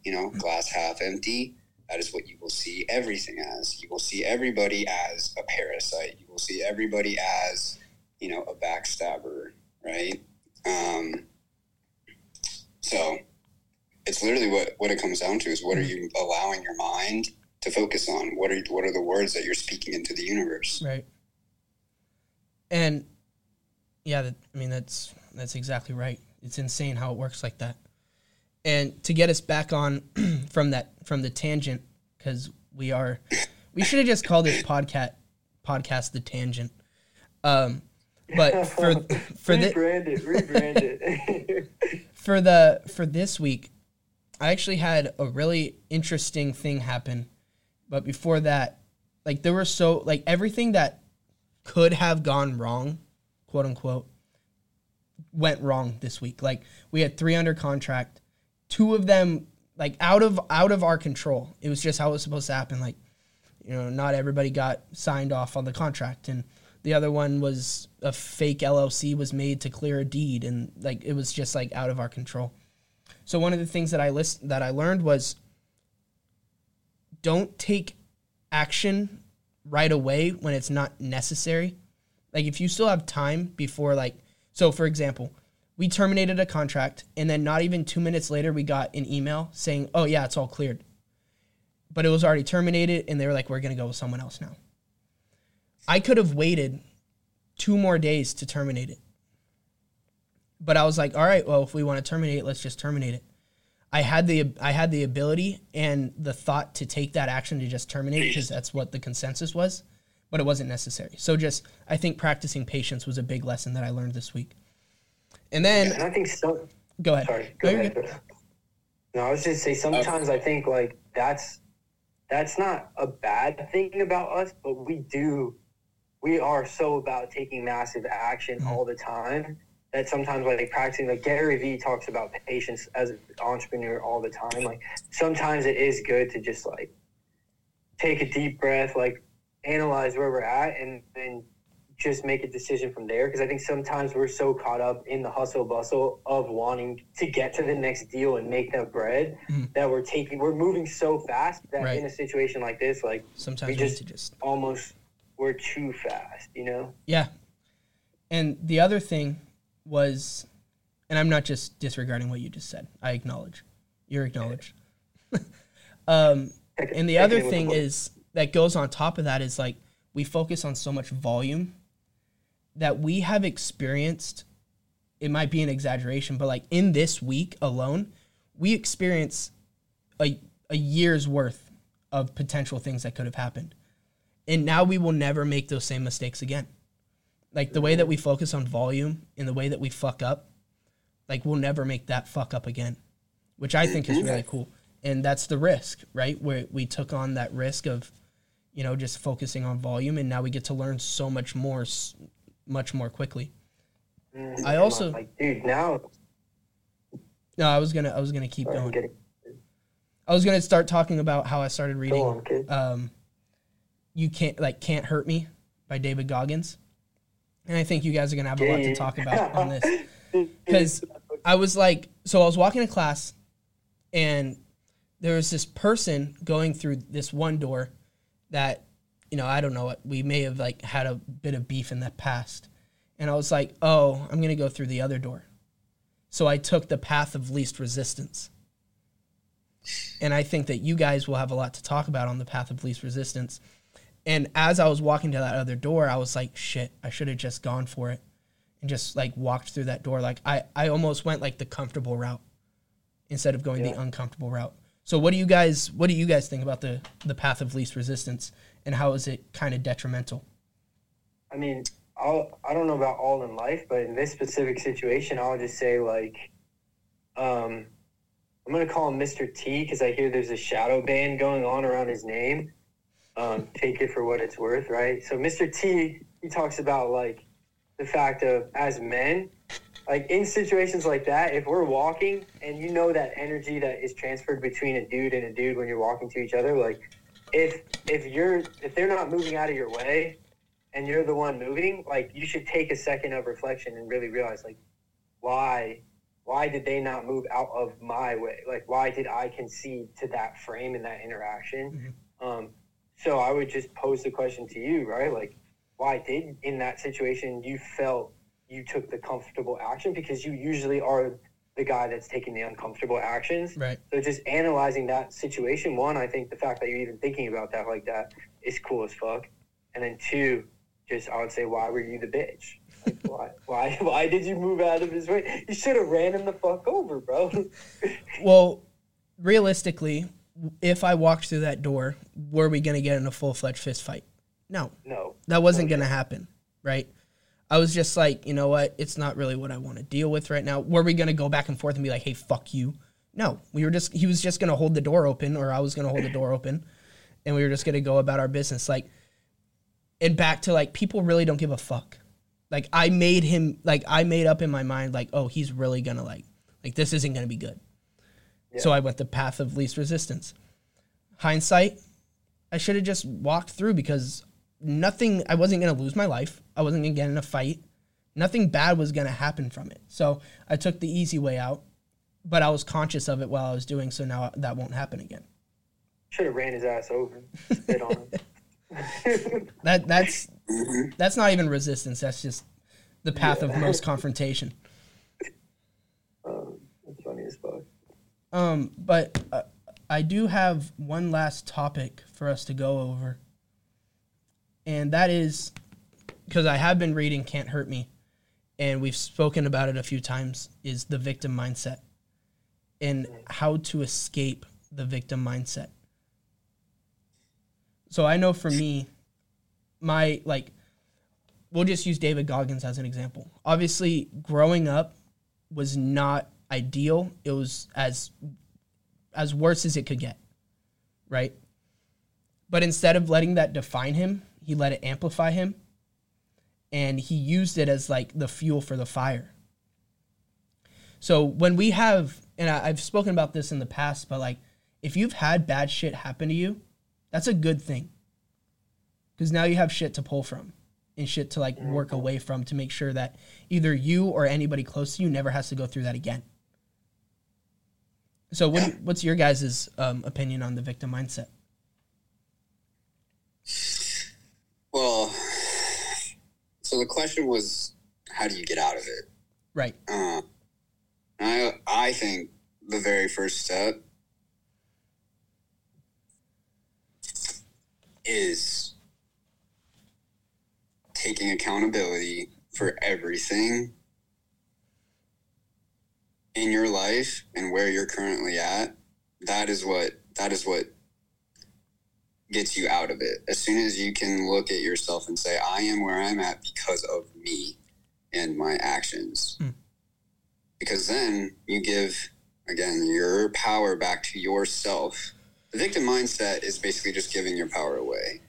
you know, glass half empty. That is what you will see everything as. You will see everybody as a parasite. You will see everybody as, you know, a backstabber, right? Um, so it's literally what, what it comes down to is what are you allowing your mind to focus on? What are what are the words that you're speaking into the universe? Right. And yeah, that, I mean that's that's exactly right. It's insane how it works like that. And to get us back on from that from the tangent because we are we should have just called this podcast podcast the tangent. Um, but for for the rebrand it, rebrand it. for the for this week, I actually had a really interesting thing happen. But before that, like there were so like everything that could have gone wrong, quote unquote, went wrong this week. Like we had three under contract, two of them like out of out of our control. It was just how it was supposed to happen. Like You know, not everybody got signed off on the contract, and the other one was a fake LLC was made to clear a deed, and like it was just like out of our control. So one of the things that I list that I learned was don't take action right away when it's not necessary. Like if you still have time before like so for example, we terminated a contract and then not even 2 minutes later we got an email saying, "Oh yeah, it's all cleared." But it was already terminated and they were like, "We're going to go with someone else now." I could have waited 2 more days to terminate it. But I was like, "All right, well, if we want to terminate let's just terminate it." I had the I had the ability and the thought to take that action to just terminate because that's what the consensus was, but it wasn't necessary. So just I think practicing patience was a big lesson that I learned this week. And then And I think so. go ahead. Sorry, go No, ahead. No, I was just say sometimes I think like that's that's not a bad thing about us, but we do we are so about taking massive action Mm-hmm. all the time that sometimes like practicing like Gary Vee talks about patience as an entrepreneur all the time. Like sometimes it is good to just like take a deep breath, like analyze where we're at and then just make a decision from there because I think sometimes we're so caught up in the hustle bustle of wanting to get to the next deal and make that bread Mhm. that we're taking we're moving so fast that Right. in a situation like this like Sometimes we we just- just almost we're too fast you know Yeah. And the other thing was, and I'm not just disregarding what you just said. I acknowledge. You're acknowledged. um, and the other thing is that goes on top of that is like we focus on so much volume that we have experienced. It might be an exaggeration, but like in this week alone, we experience a a year's worth of potential things that could have happened, and now we will never make those same mistakes again like the way that we focus on volume and the way that we fuck up like we'll never make that fuck up again which i think is really cool. And that's the risk right? Where we took on that risk of you know just focusing on volume and now we get to learn so much more much more quickly. Mm, I also- like dude now no i was gonna i was gonna keep I'm going. i was gonna start talking about how i started reading on um, you can't like can't hurt me by david goggins and i think you guys are gonna have a lot to talk about on this. Because I was like, so I was walking to class, and there was this person going through this one door that, you know, I don't know, what we may have like had a bit of beef in the past, and I was like, oh, I'm gonna go through the other door, so I took the path of least resistance, and I think that you guys will have a lot to talk about on the path of least resistance. And as I was walking to that other door, I was like, shit, I should have just gone for it and just like walked through that door. Like I, I almost went like the comfortable route instead of going the uncomfortable route. So what do you guys what do you guys think about the the path of least resistance and how is it kind of detrimental? I mean, I'll, I don't know about all in life, but in this specific situation, I'll just say like, um, I'm gonna call him Mr. T because I hear there's a shadow ban going on around his name. Um, take it for what it's worth, right? So Mr. T, he talks about like the fact of as men, like in situations like that, if we're walking and you know that energy that is transferred between a dude and a dude when you're walking to each other, like if if you're if they're not moving out of your way and you're the one moving, like you should take a second of reflection and really realize like why why did they not move out of my way? Like why did I concede to that frame and that interaction? Um, so I would just pose the question to you, right? Like why did in that situation you felt you took the comfortable action because you usually are the guy that's taking the uncomfortable actions. Right. So just analyzing that situation, one, I think the fact that you're even thinking about that like that is cool as fuck. And then two, just I would say, why were you the bitch? Like, why, why, why did you move out of his way? You should have ran him the fuck over, bro. Well, realistically, if I walked through that door, were we going to get in a full-fledged fist fight? No. no, that wasn't going to happen, right? I was just like, you know what? It's not really what I want to deal with right now. Were we going to go back and forth and be like, hey, fuck you? No, we were just, he was just going to hold the door open, or I was going to hold the door open, and we were just going to go about our business. Like, and back to like, people really don't give a fuck. Like, I made him, like, I made up in my mind, like, oh, he's really going to, like, like, this isn't going to be good. So I went the path of least resistance. Hindsight, I should have just walked through because nothing. I wasn't gonna lose my life. I wasn't gonna get in a fight. Nothing bad was gonna happen from it. So I took the easy way out, but I was conscious of it while I was doing. So now that won't happen again. Should have ran his ass over, spit on him. That that's that's not even resistance. That's just the path of most confrontation. Um, that's funny as fuck. Um, but uh, I do have one last topic for us to go over, and that is because I have been reading "Can't Hurt Me," and we've spoken about it a few times. Is the victim mindset and how to escape the victim mindset. So I know for me, my like, we'll just use David Goggins as an example. Obviously, growing up was not ideal. It was as as worse as it could get, right? But instead of letting that define him, he let it amplify him, and he used it as like the fuel for the fire. So when we have, and I, I've spoken about this in the past, but like if you've had bad shit happen to you, that's a good thing, because now you have shit to pull from and shit to like work mm-hmm. away from to make sure that either you or anybody close to you never has to go through that again. So, what, Yeah. what's your guys' um, opinion on the victim mindset? Well, so the question was, how do you get out of it? Right. Uh, I I think the very first step is taking accountability for everything in your life and where you're currently at. That is what that is what gets you out of it. As soon as you can look at yourself and say, I am where I'm at because of me and my actions. Hmm. Because then you give, again, your power back to yourself. The victim mindset is basically just giving your power away.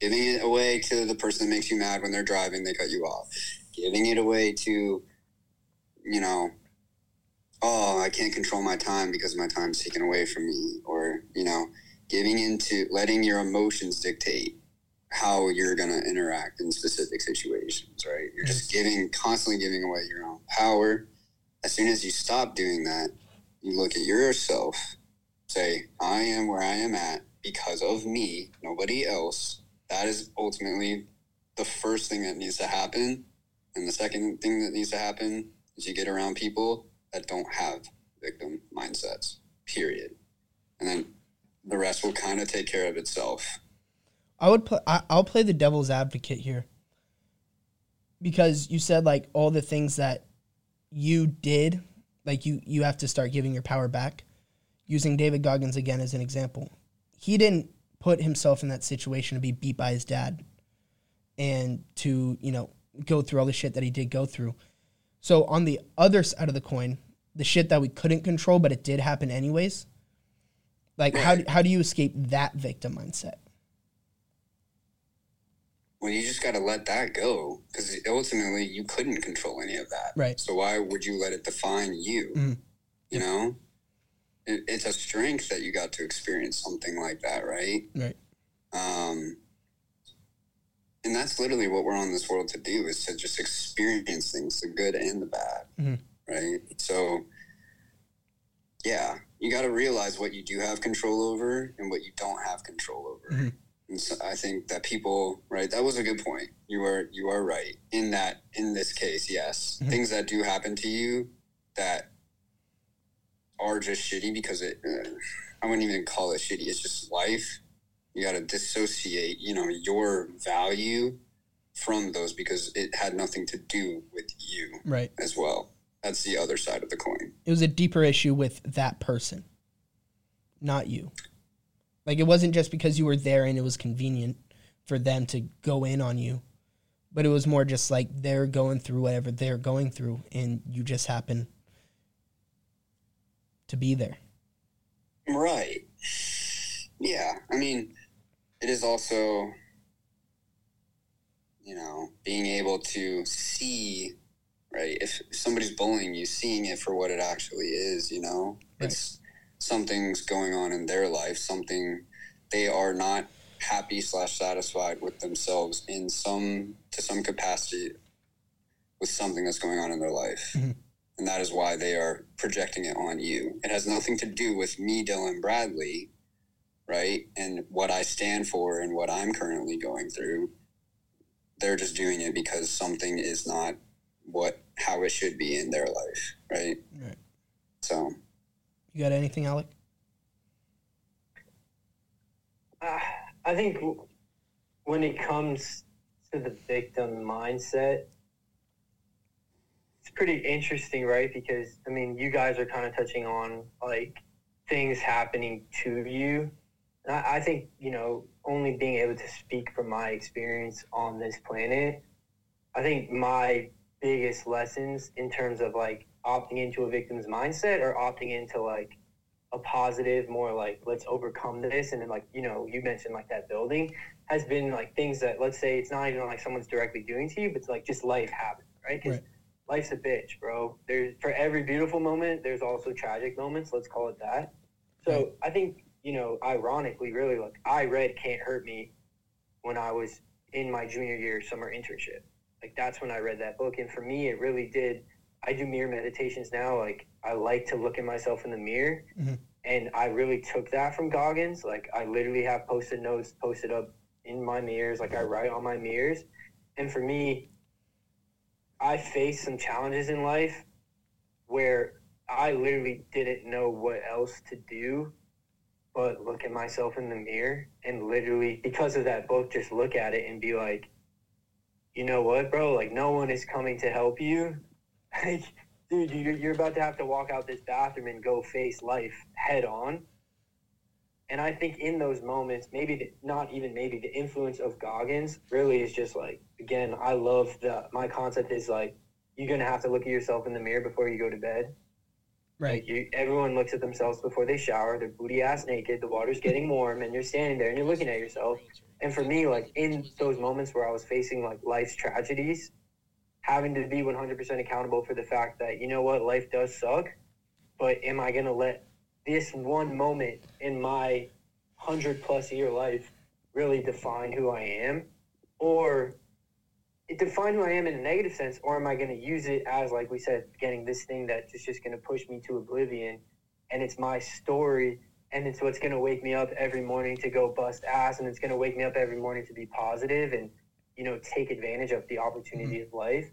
Giving it away to the person that makes you mad when they're driving, they cut you off. Giving it away to, you know, oh, I can't control my time because my time's taken away from me. Or, you know, giving into letting your emotions dictate how you're going to interact in specific situations, right? You're just giving, constantly giving away your own power. As soon as you stop doing that, you look at yourself, say, I am where I am at because of me, nobody else. That is ultimately the first thing that needs to happen. And the second thing that needs to happen is you get around people that don't have victim mindsets, period. And then the rest will kind of take care of itself. I would play. I, I'll play the devil's advocate here because you said like all the things that you did, like you you have to start giving your power back. Using David Goggins again as an example, he didn't put himself in that situation to be beat by his dad and to you know go through all the shit that he did go through. So on the other side of the coin, the shit that we couldn't control but it did happen anyways. Like how do, how do you escape that victim mindset? Well, you just got to let that go because ultimately you couldn't control any of that. Right. So why would you let it define you? Mhm. You know, it, it's a strength that you got to experience something like that, right? Right. Um, and that's literally what we're on this world to do is to just experience things, the good and the bad, Mhm. Right? So, yeah, you got to realize what you do have control over and what you don't have control over. Mhm. And so I think that people, right? That was a good point. You are you are right in that. In this case, yes, Mhm. things that do happen to you that are just shitty because it. Uh, I wouldn't even call it shitty. It's just life. You got to dissociate, you know, your value from those because it had nothing to do with you Right. as well. That's the other side of the coin. It was a deeper issue with that person, not you. Like it wasn't just because you were there and it was convenient for them to go in on you, but it was more just like they're going through whatever they're going through and you just happen to be there. Right. Yeah. I mean, it is also, you know, being able to see, right? If somebody's bullying you, seeing it for what it actually is, you know, Right. it's something's going on in their life, something they are not happy slash satisfied with themselves in some to some capacity with something that's going on in their life. Mm-hmm. And that is why they are projecting it on you. It has nothing to do with me, Dylan Bradley, right? And what I stand for and what I'm currently going through. They're just doing it because something is not what how it should be in their life, right? Right. So You got anything, Alec? Uh, I think when it comes to the victim mindset, it's pretty interesting, right? Because I mean, you guys are kind of touching on like things happening to you. And I, I think you know, only being able to speak from my experience on this planet, I think my biggest lessons in terms of like opting into a victim's mindset or opting into like a positive, more like let's overcome this, and then like you know you mentioned like that building has been like things that let's say it's not even like someone's directly doing to you, but it's like just life happens, right? 'Cause Right. life's a bitch, bro. There's for every beautiful moment, there's also tragic moments. Let's call it that. So Right. I think you know, ironically, really, like I read "Can't Hurt Me" when I was in my junior year summer internship. Like that's when I read that book, and for me, it really did. I do mirror meditations now. Like I like to look at myself in the mirror, Mhm. and I really took that from Goggins. Like I literally have post-it notes posted up in my mirrors. Like I write on my mirrors, and for me, I faced some challenges in life where I literally didn't know what else to do but look at myself in the mirror and literally because of that book just look at it and be like you know what bro like no one is coming to help you like dude you're, you're about to have to walk out this bathroom and go face life head on and i think in those moments maybe the, not even maybe the influence of goggins really is just like again i love the my concept is like you're gonna have to look at yourself in the mirror before you go to bed Right. like you, everyone looks at themselves before they shower. They're booty ass naked. The water's getting warm, and you're standing there and you're looking at yourself. And for me, like in those moments where I was facing like life's tragedies, having to be 100% accountable for the fact that you know what, life does suck, but am I gonna let this one moment in my hundred plus year life really define who I am, or it define who I am in a negative sense, or am I going to use it as, like we said, getting this thing that is just going to push me to oblivion, and it's my story, and it's what's going to wake me up every morning to go bust ass, and it's going to wake me up every morning to be positive and you know take advantage of the opportunity mm-hmm. of life.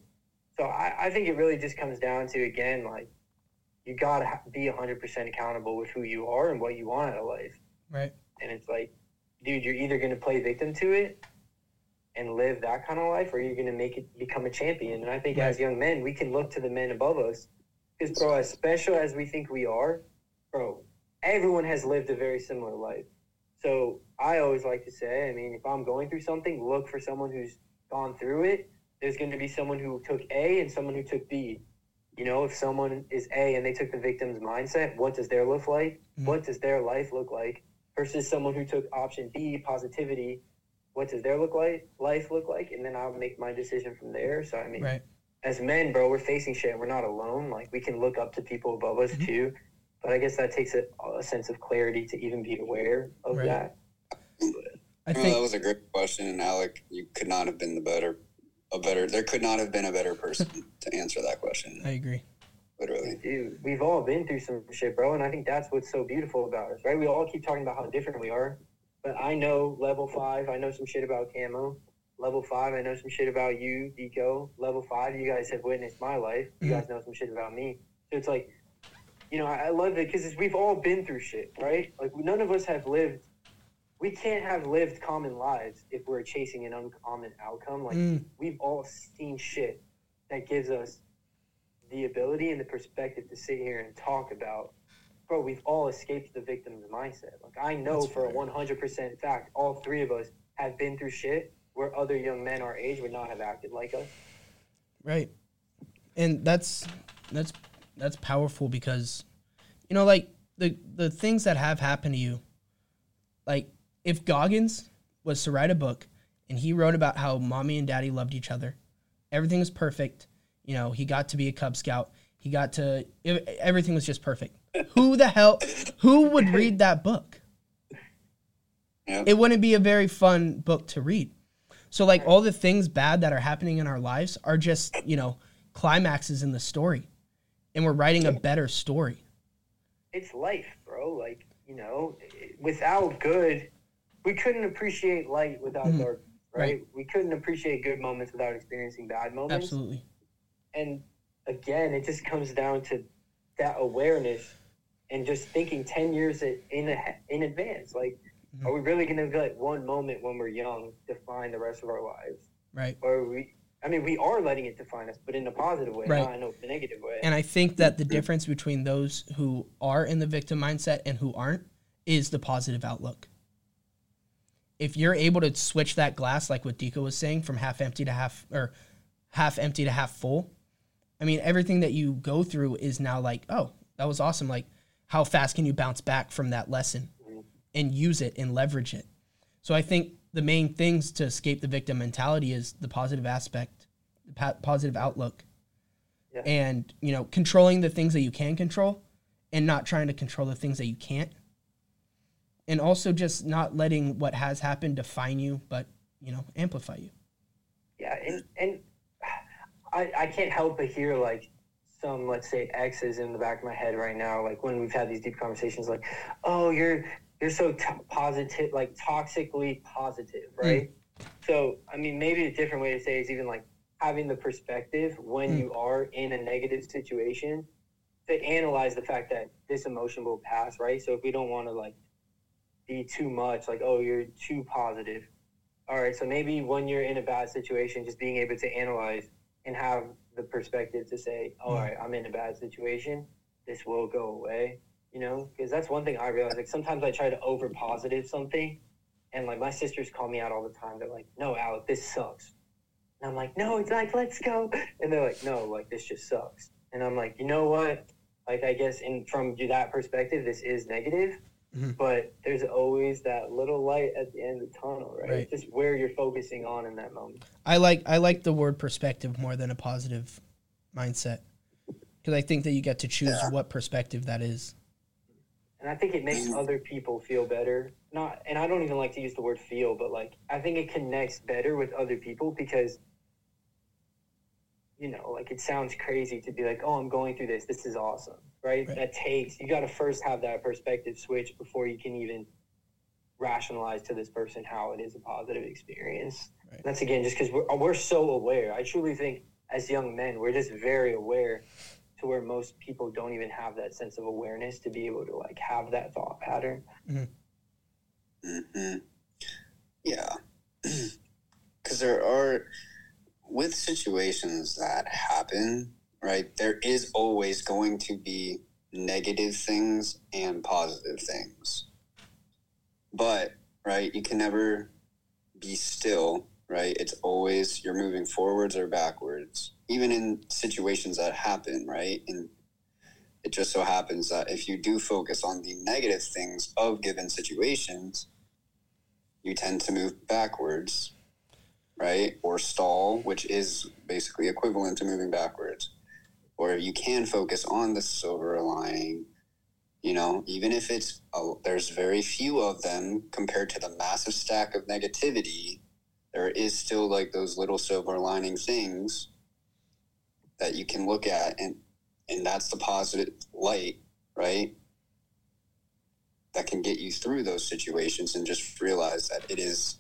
So I, I think it really just comes down to again like you got to ha- be 100% accountable with who you are and what you want out of life. Right. And it's like, dude, you're either going to play victim to it and live that kind of life, or you're going to make it become a champion. And I think as young men, we can look to the men above us. Because, bro, as special as we think we are, bro, everyone has lived a very similar life. So I always like to say, I mean, if I'm going through something, look for someone who's gone through it. There's going to be someone who took A and someone who took B. You know, if someone is A and they took the victim's mindset, what does their look like? Mhm. What does their life look like? Versus someone who took option B, positivity, what does their look like life look like? And then I'll make my decision from there. So I mean, Right. as men, bro, we're facing shit. and We're not alone. Like we can look up to people above us Mhm. too. But I guess that takes a, a sense of clarity to even be aware of Right. that. I Well, that was a great question, and Alec, you could not have been the better, a better. There could not have been a better person to answer that question. I agree. Literally, Dude, we've all been through some shit, bro, and I think that's what's so beautiful about us, right? We all keep talking about how different we are, but I know level five. I know some shit about camo. Level five, I know some shit about you, Deco. Level five, you guys have witnessed my life. You Mhm. guys know some shit about me. So it's like, you know, I, love it because we've all been through shit, right? Like none of us have lived. We can't have lived common lives if we're chasing an uncommon outcome. Like Mm, we've all seen shit that gives us the ability and the perspective to sit here and talk about bro we've all escaped the victim's mindset like i know That's for fair. a 100% fact all three of us have been through shit where other young men our age would not have acted like us right. And that's that's that's powerful because you know like the the things that have happened to you like if Goggins was to write a book and he wrote about how mommy and daddy loved each other, everything was perfect. You know, he got to be a Cub Scout. He got to ev- everything was just perfect. Who the hell who would read that book? Yep. it wouldn't be a very fun book to read. So like all the things bad that are happening in our lives are just, you know, climaxes in the story. And we're writing a better story. it's life, bro. Like you know, without good, we couldn't appreciate light without Mhm. dark. Right? We couldn't appreciate good moments without experiencing bad moments. Absolutely. And again, it just comes down to that awareness and just thinking ten years in in, in advance. Like, Mhm. are we really going to let one moment when we're young define the rest of our lives, Right. or are we? I mean, we are letting it define us, but in a positive way, Right. not in a negative way. And I think that the difference between those who are in the victim mindset and who aren't is the positive outlook. If you're able to switch that glass, like what Deco was saying, from half empty to half or half empty to half full, I mean, everything that you go through is now like, oh, that was awesome. Like, how fast can you bounce back from that lesson mm-hmm. and use it and leverage it? So I think the main things to escape the victim mentality is the positive aspect, the positive outlook. Yeah. and you know controlling the things that you can control and not trying to control the things that you can't. And also just not letting what has happened define you but you know amplify you. Yeah, and and I I can't help but hear like some let's say X's in the back of my head right now, like when we've had these deep conversations, like, oh, you're you're so t- positive, like toxically positive, right? So I mean, maybe a different way to say is even like having the perspective when Mm. you are in a negative situation to analyze the fact that this emotion will pass, right? So if we don't want to like be too much, like, oh, you're too positive all right, so maybe when you're in a bad situation, just being able to analyze and have the perspective to say, all right, I'm in a bad situation. This will go away, you know? Because that's one thing I realize. Like sometimes I try to over positive something, and like my sisters call me out all the time. They're like, no, Alec, this sucks. And I'm like, no, it's like, let's go. And they're like, no, like, this just sucks. And I'm like, you know what? Like, I guess in from that perspective, this is negative Mhm. but there's always that little light at the end of the tunnel, right? Right. Just where you're focusing on in that moment. i like i like the word perspective more than a positive mindset because i think that you get to choose Yeah. what perspective that is And I think it makes mm. other people feel better. Not, and I don't even like to use the word feel, but like I think it connects better with other people because, you know, like it sounds crazy to be like, oh, I'm going through this. This is awesome, right? Right. That takes you got to first have that perspective switch before you can even rationalize to this person how it is a positive experience. Right. That's again just because we're we're so aware. I truly think as young men, we're just very aware to where most people don't even have that sense of awareness to be able to like have that thought pattern. hmm Yeah. Because there are, with situations that happen, right, there is always going to be negative things and positive things. But, right, you can never be still, right? It's always you're moving forwards or backwards, even in situations that happen, right? And it just so happens that if you do focus on the negative things of given situations, you tend to move backwards, right? Or stall, which is basically equivalent to moving backwards. Or you can focus on the silver lining, you know, even if it's a, there's very few of them compared to the massive stack of negativity, there is still like those little silver lining things that you can look at and and that's the positive light, right? That can get you through those situations and just realize that it is,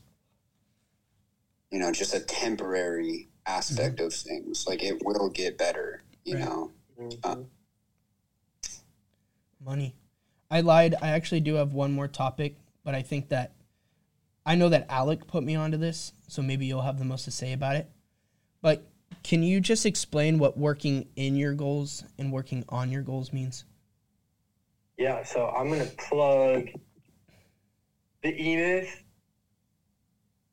you know, just a temporary aspect of things. Like it will get better, you Right. know. Mhm. money i lied i actually do have one more topic but i think that i know that alec put me onto this so maybe you'll have the most to say about it but can you just explain what working in your goals and working on your goals means Yeah, so I'm gonna plug the E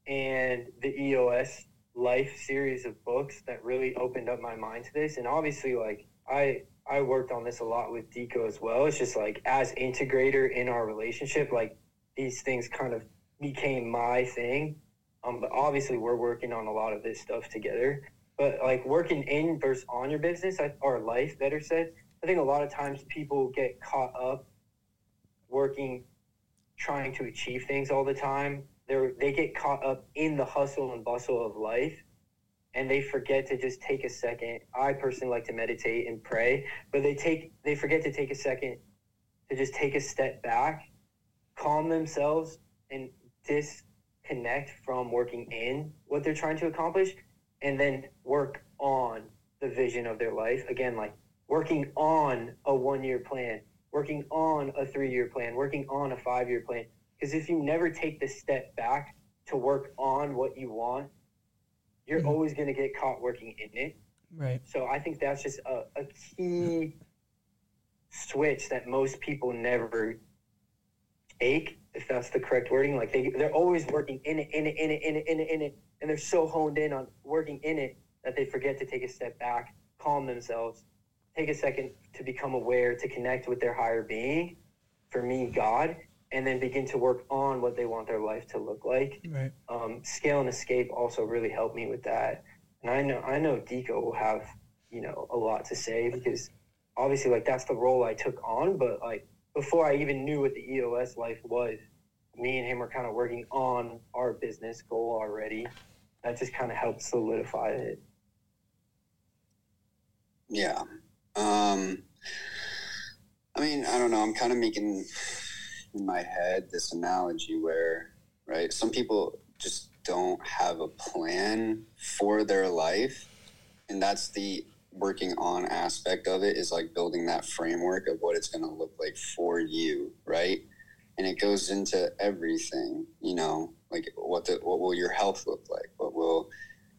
and the EOS Life series of books that really opened up my mind to this. And obviously, like I I worked on this a lot with Deco as well. It's just like as integrator in our relationship, like these things kind of became my thing. Um, but obviously, we're working on a lot of this stuff together. But like working in versus on your business or life, better said, I think a lot of times people get caught up working, trying to achieve things all the time. They they get caught up in the hustle and bustle of life, and they forget to just take a second. I personally like to meditate and pray, but they take they forget to take a second to just take a step back, calm themselves, and disconnect from working in what they're trying to accomplish, and then work on the vision of their life. Again, like working on a one year plan, working on a three year plan, working on a five year plan. Because if you never take the step back to work on what you want, you're Mhm. always going to get caught working in it. Right. So I think that's just a, a key switch that most people never take, if that's the correct wording. Like they, they're always working in it, in it, in it, in it, in it, in it. And they're so honed in on working in it that they forget to take a step back, calm themselves, take a second to become aware, to connect with their higher being, for me, God, and then begin to work on what they want their life to look like Right. um, scale and escape also really helped me with that. And I know I know Deco will have you know a lot to say because obviously like that's the role I took on. But like before I even knew what the EOS life was, me and him were kind of working on our business goal already. That just kind of helped solidify it. Yeah. Um, I mean, I don't know. I'm kind of making in my head this analogy where, right, some people just don't have a plan for their life. And that's the working on aspect of it is like building that framework of what it's going to look like for you, right? And it goes into everything, you know, like what the, what will your health look like? What will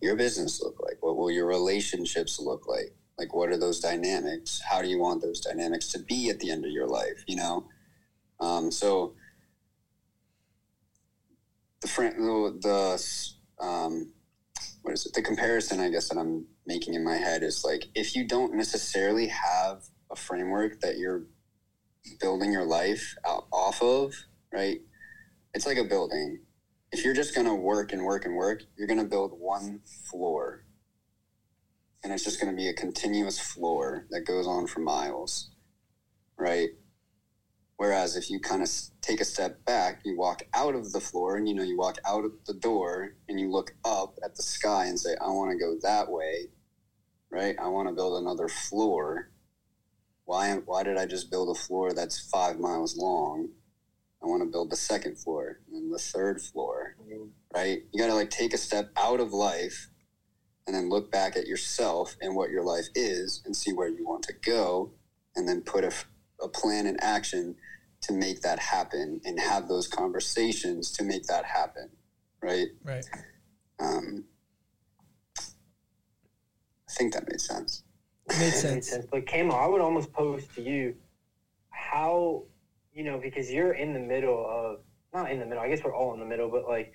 your business look like? What will your relationships look like? like what are those dynamics how do you want those dynamics to be at the end of your life you know um, so the friend the, the um, what is it the comparison i guess that i'm making in my head is like if you don't necessarily have a framework that you're building your life out, off of right it's like a building if you're just going to work and work and work you're going to build one floor and it's just going to be a continuous floor that goes on for miles, right? Whereas if you kind of take a step back, you walk out of the floor and you know, you walk out of the door and you look up at the sky and say, I want to go that way, right? I want to build another floor. Why, why did I just build a floor that's five miles long? I want to build the second floor and the third floor, right? You got to like take a step out of life and then look back at yourself and what your life is and see where you want to go and then put a, a plan in action to make that happen and have those conversations to make that happen right Right. um, i think that made sense Made That sense. But Kamo, I would almost pose to you how, you know, because you're in the middle of, not in the middle, I guess we're all in the middle, but like,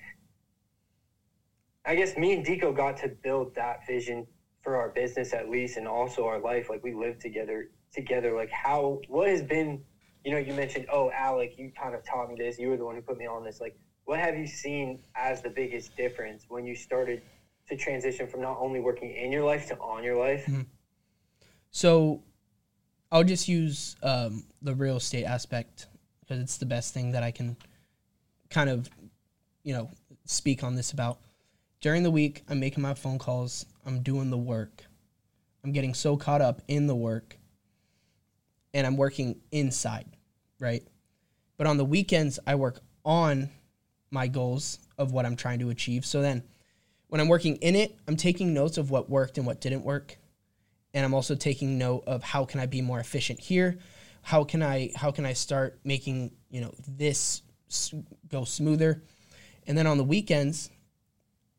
I guess me and Deco got to build that vision for our business at least and also our life. Like we live together, together. Like how, what has been, you know, you mentioned, oh, Alec, you kind of taught me this. You were the one who put me on this. Like, what have you seen as the biggest difference when you started to transition from not only working in your life to on your life? So I'll just use um, the real estate aspect because it's the best thing that I can kind of, you know, speak on this about. During the week, I'm making my phone calls, I'm doing the work. I'm getting so caught up in the work and I'm working inside, right? But on the weekends, I work on my goals of what I'm trying to achieve. So then when I'm working in it, I'm taking notes of what worked and what didn't work and I'm also taking note of how can I be more efficient here? How can I how can I start making you know this go smoother? And then on the weekends,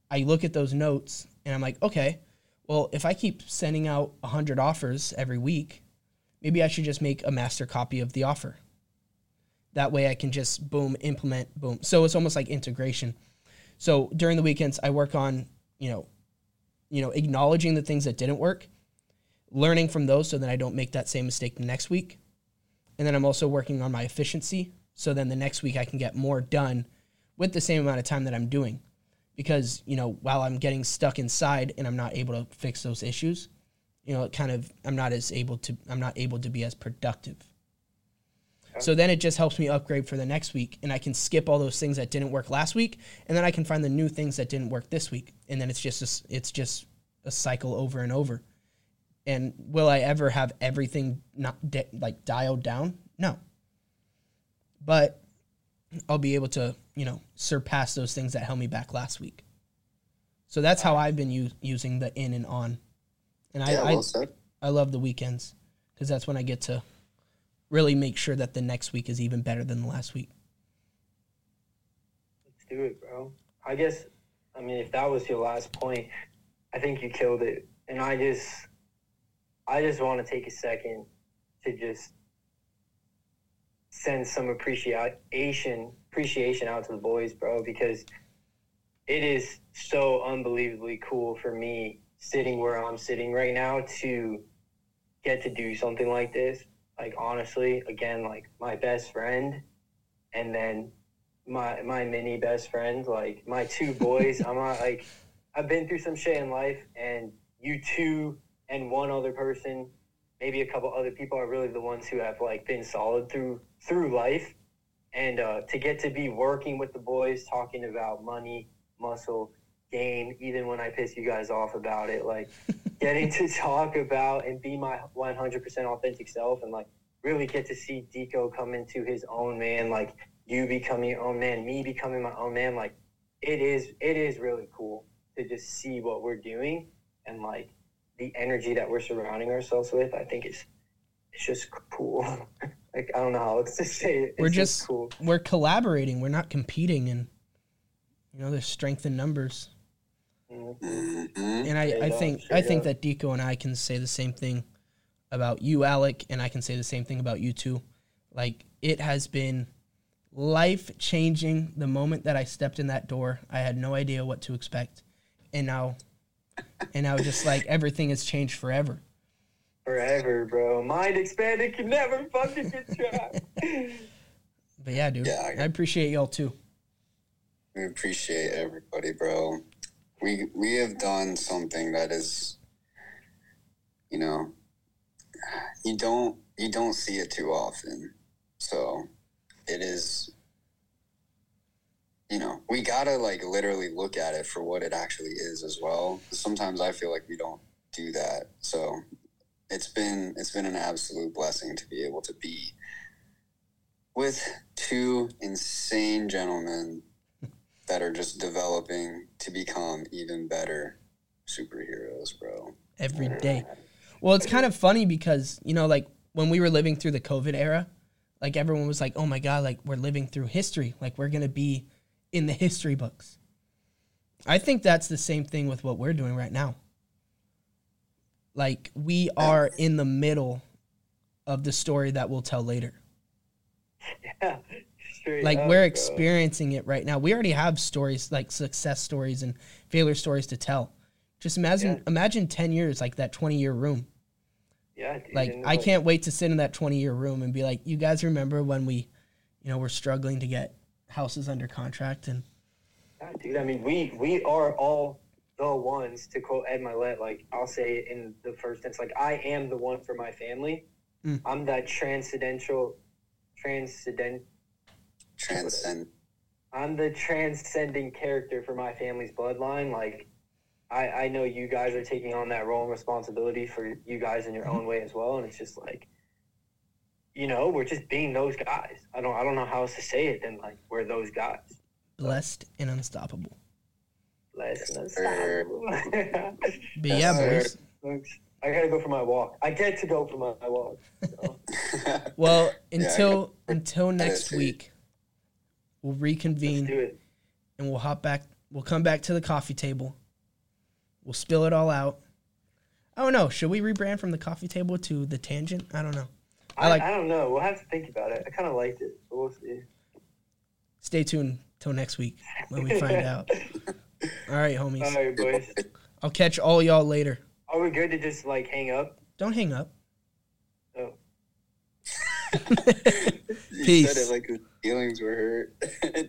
I look at those notes and I'm like, okay, well if I keep sending out hundred offers every week, maybe I should just make a master copy of the offer. That way I can just boom implement boom. So it's almost like integration. So during the weekends, I work on you know, you know, acknowledging the things that didn't work learning from those so that I don't make that same mistake the next week. And then I'm also working on my efficiency so then the next week I can get more done with the same amount of time that I'm doing. Because, you know, while I'm getting stuck inside and I'm not able to fix those issues, you know, it kind of I'm not as able to I'm not able to be as productive. So then it just helps me upgrade for the next week, and I can skip all those things that didn't work last week, and then I can find the new things that didn't work this week, and then it's just a it's just a cycle over and over. And will I ever have everything not di- like dialed down? No. But I'll be able to, you know, surpass those things that held me back last week. So that's how I've been u- using the in and on. And I, yeah, I well said. I love the weekends because that's when I get to really make sure that the next week is even better than the last week. Let's do it, bro. I guess, I mean, if that was your last point, I think you killed it. And I just, I just want to take a second to just send some appreciation, appreciation out to the boys, bro, because it is so unbelievably cool for me sitting where I'm sitting right now to get to do something like this. Like honestly, again, like my best friend, and then my my mini best friend, like my two boys. I'm not like I've been through some shit in life, and you two and one other person, maybe a couple other people are really the ones who have like been solid through through life. And uh, to get to be working with the boys, talking about money, muscle, gain, even when I piss you guys off about it, like getting to talk about and be my 100% authentic self and like really get to see Deco come into his own man, like you becoming your own man, me becoming my own man. Like it is, it is really cool to just see what we're doing and like the energy that we're surrounding ourselves with. I think it's, it's just cool. like, I don't know how else to say it. It's We're just cool. we're collaborating. We're not competing, and you know there's strength in numbers. Mhm. Mhm. And I, I think I think that Deco and I can say the same thing about you, Alec, and I can say the same thing about you too. Like it has been life changing the moment that I stepped in that door. I had no idea what to expect, and now, and now just like everything has changed forever. Forever, bro. Mind expanded can never fucking get trapped. But yeah, dude, Yeah, I- I appreciate y'all too. We appreciate everybody, bro. We we have done something that is, you know, you don't you don't see it too often. So it is, you know, we gotta like literally look at it for what it actually is as well. Sometimes I feel like we don't do that. So it's been it's been an absolute blessing to be able to be with two insane gentlemen that are just developing to become even better superheroes, bro. every day. Well, it's kind of funny because, you know, like when we were living through the COVID era, like everyone was like, oh my God, like we're living through history. Like we're going to be in the history books. I think that's the same thing with what we're doing right now. Like we are in the middle of the story that we'll tell later. yeah. Like up, we're bro. experiencing it right now. We already have stories like success stories and failure stories to tell. Just imagine Yeah. imagine 10 years like that 20 year room. Yeah, dude, Like I can't wait to sit in that 20 year room and be like, you guys remember when we, you know, were struggling to get houses under contract and Yeah, dude. I mean, we we are all the ones to quote Ed Mylett. Like I'll say it in the first sense, like I am the one for my family. Mm. I'm that transcendental, transcendent. Transcend. I'm the transcending character for my family's bloodline. Like I I know you guys are taking on that role and responsibility for you guys in your mm-hmm. own way as well, and it's just like. You know, we're just being those guys. I don't. I don't know how else to say it than like we're those guys. blessed and unstoppable. Blessed than Sir. unstoppable. But yeah, boys. I gotta go for my walk. I get to go for my walk. So. Well, until I- until next see. week, we'll Let's reconvene do it. and we'll hop back. We'll come back to the coffee table. We'll spill it all out. Oh, I don't know. Should we rebrand from the coffee table to the tangent? I don't know. I I, like- I don't know. We'll have to think about it. I kind of liked it, but we'll see. Stay tuned till next week when we find out. All right, homies. All right, boys. I'll catch all y'all later. Are we good to just like hang up? Don't hang up. Oh. you Peace. Feelings were hurt.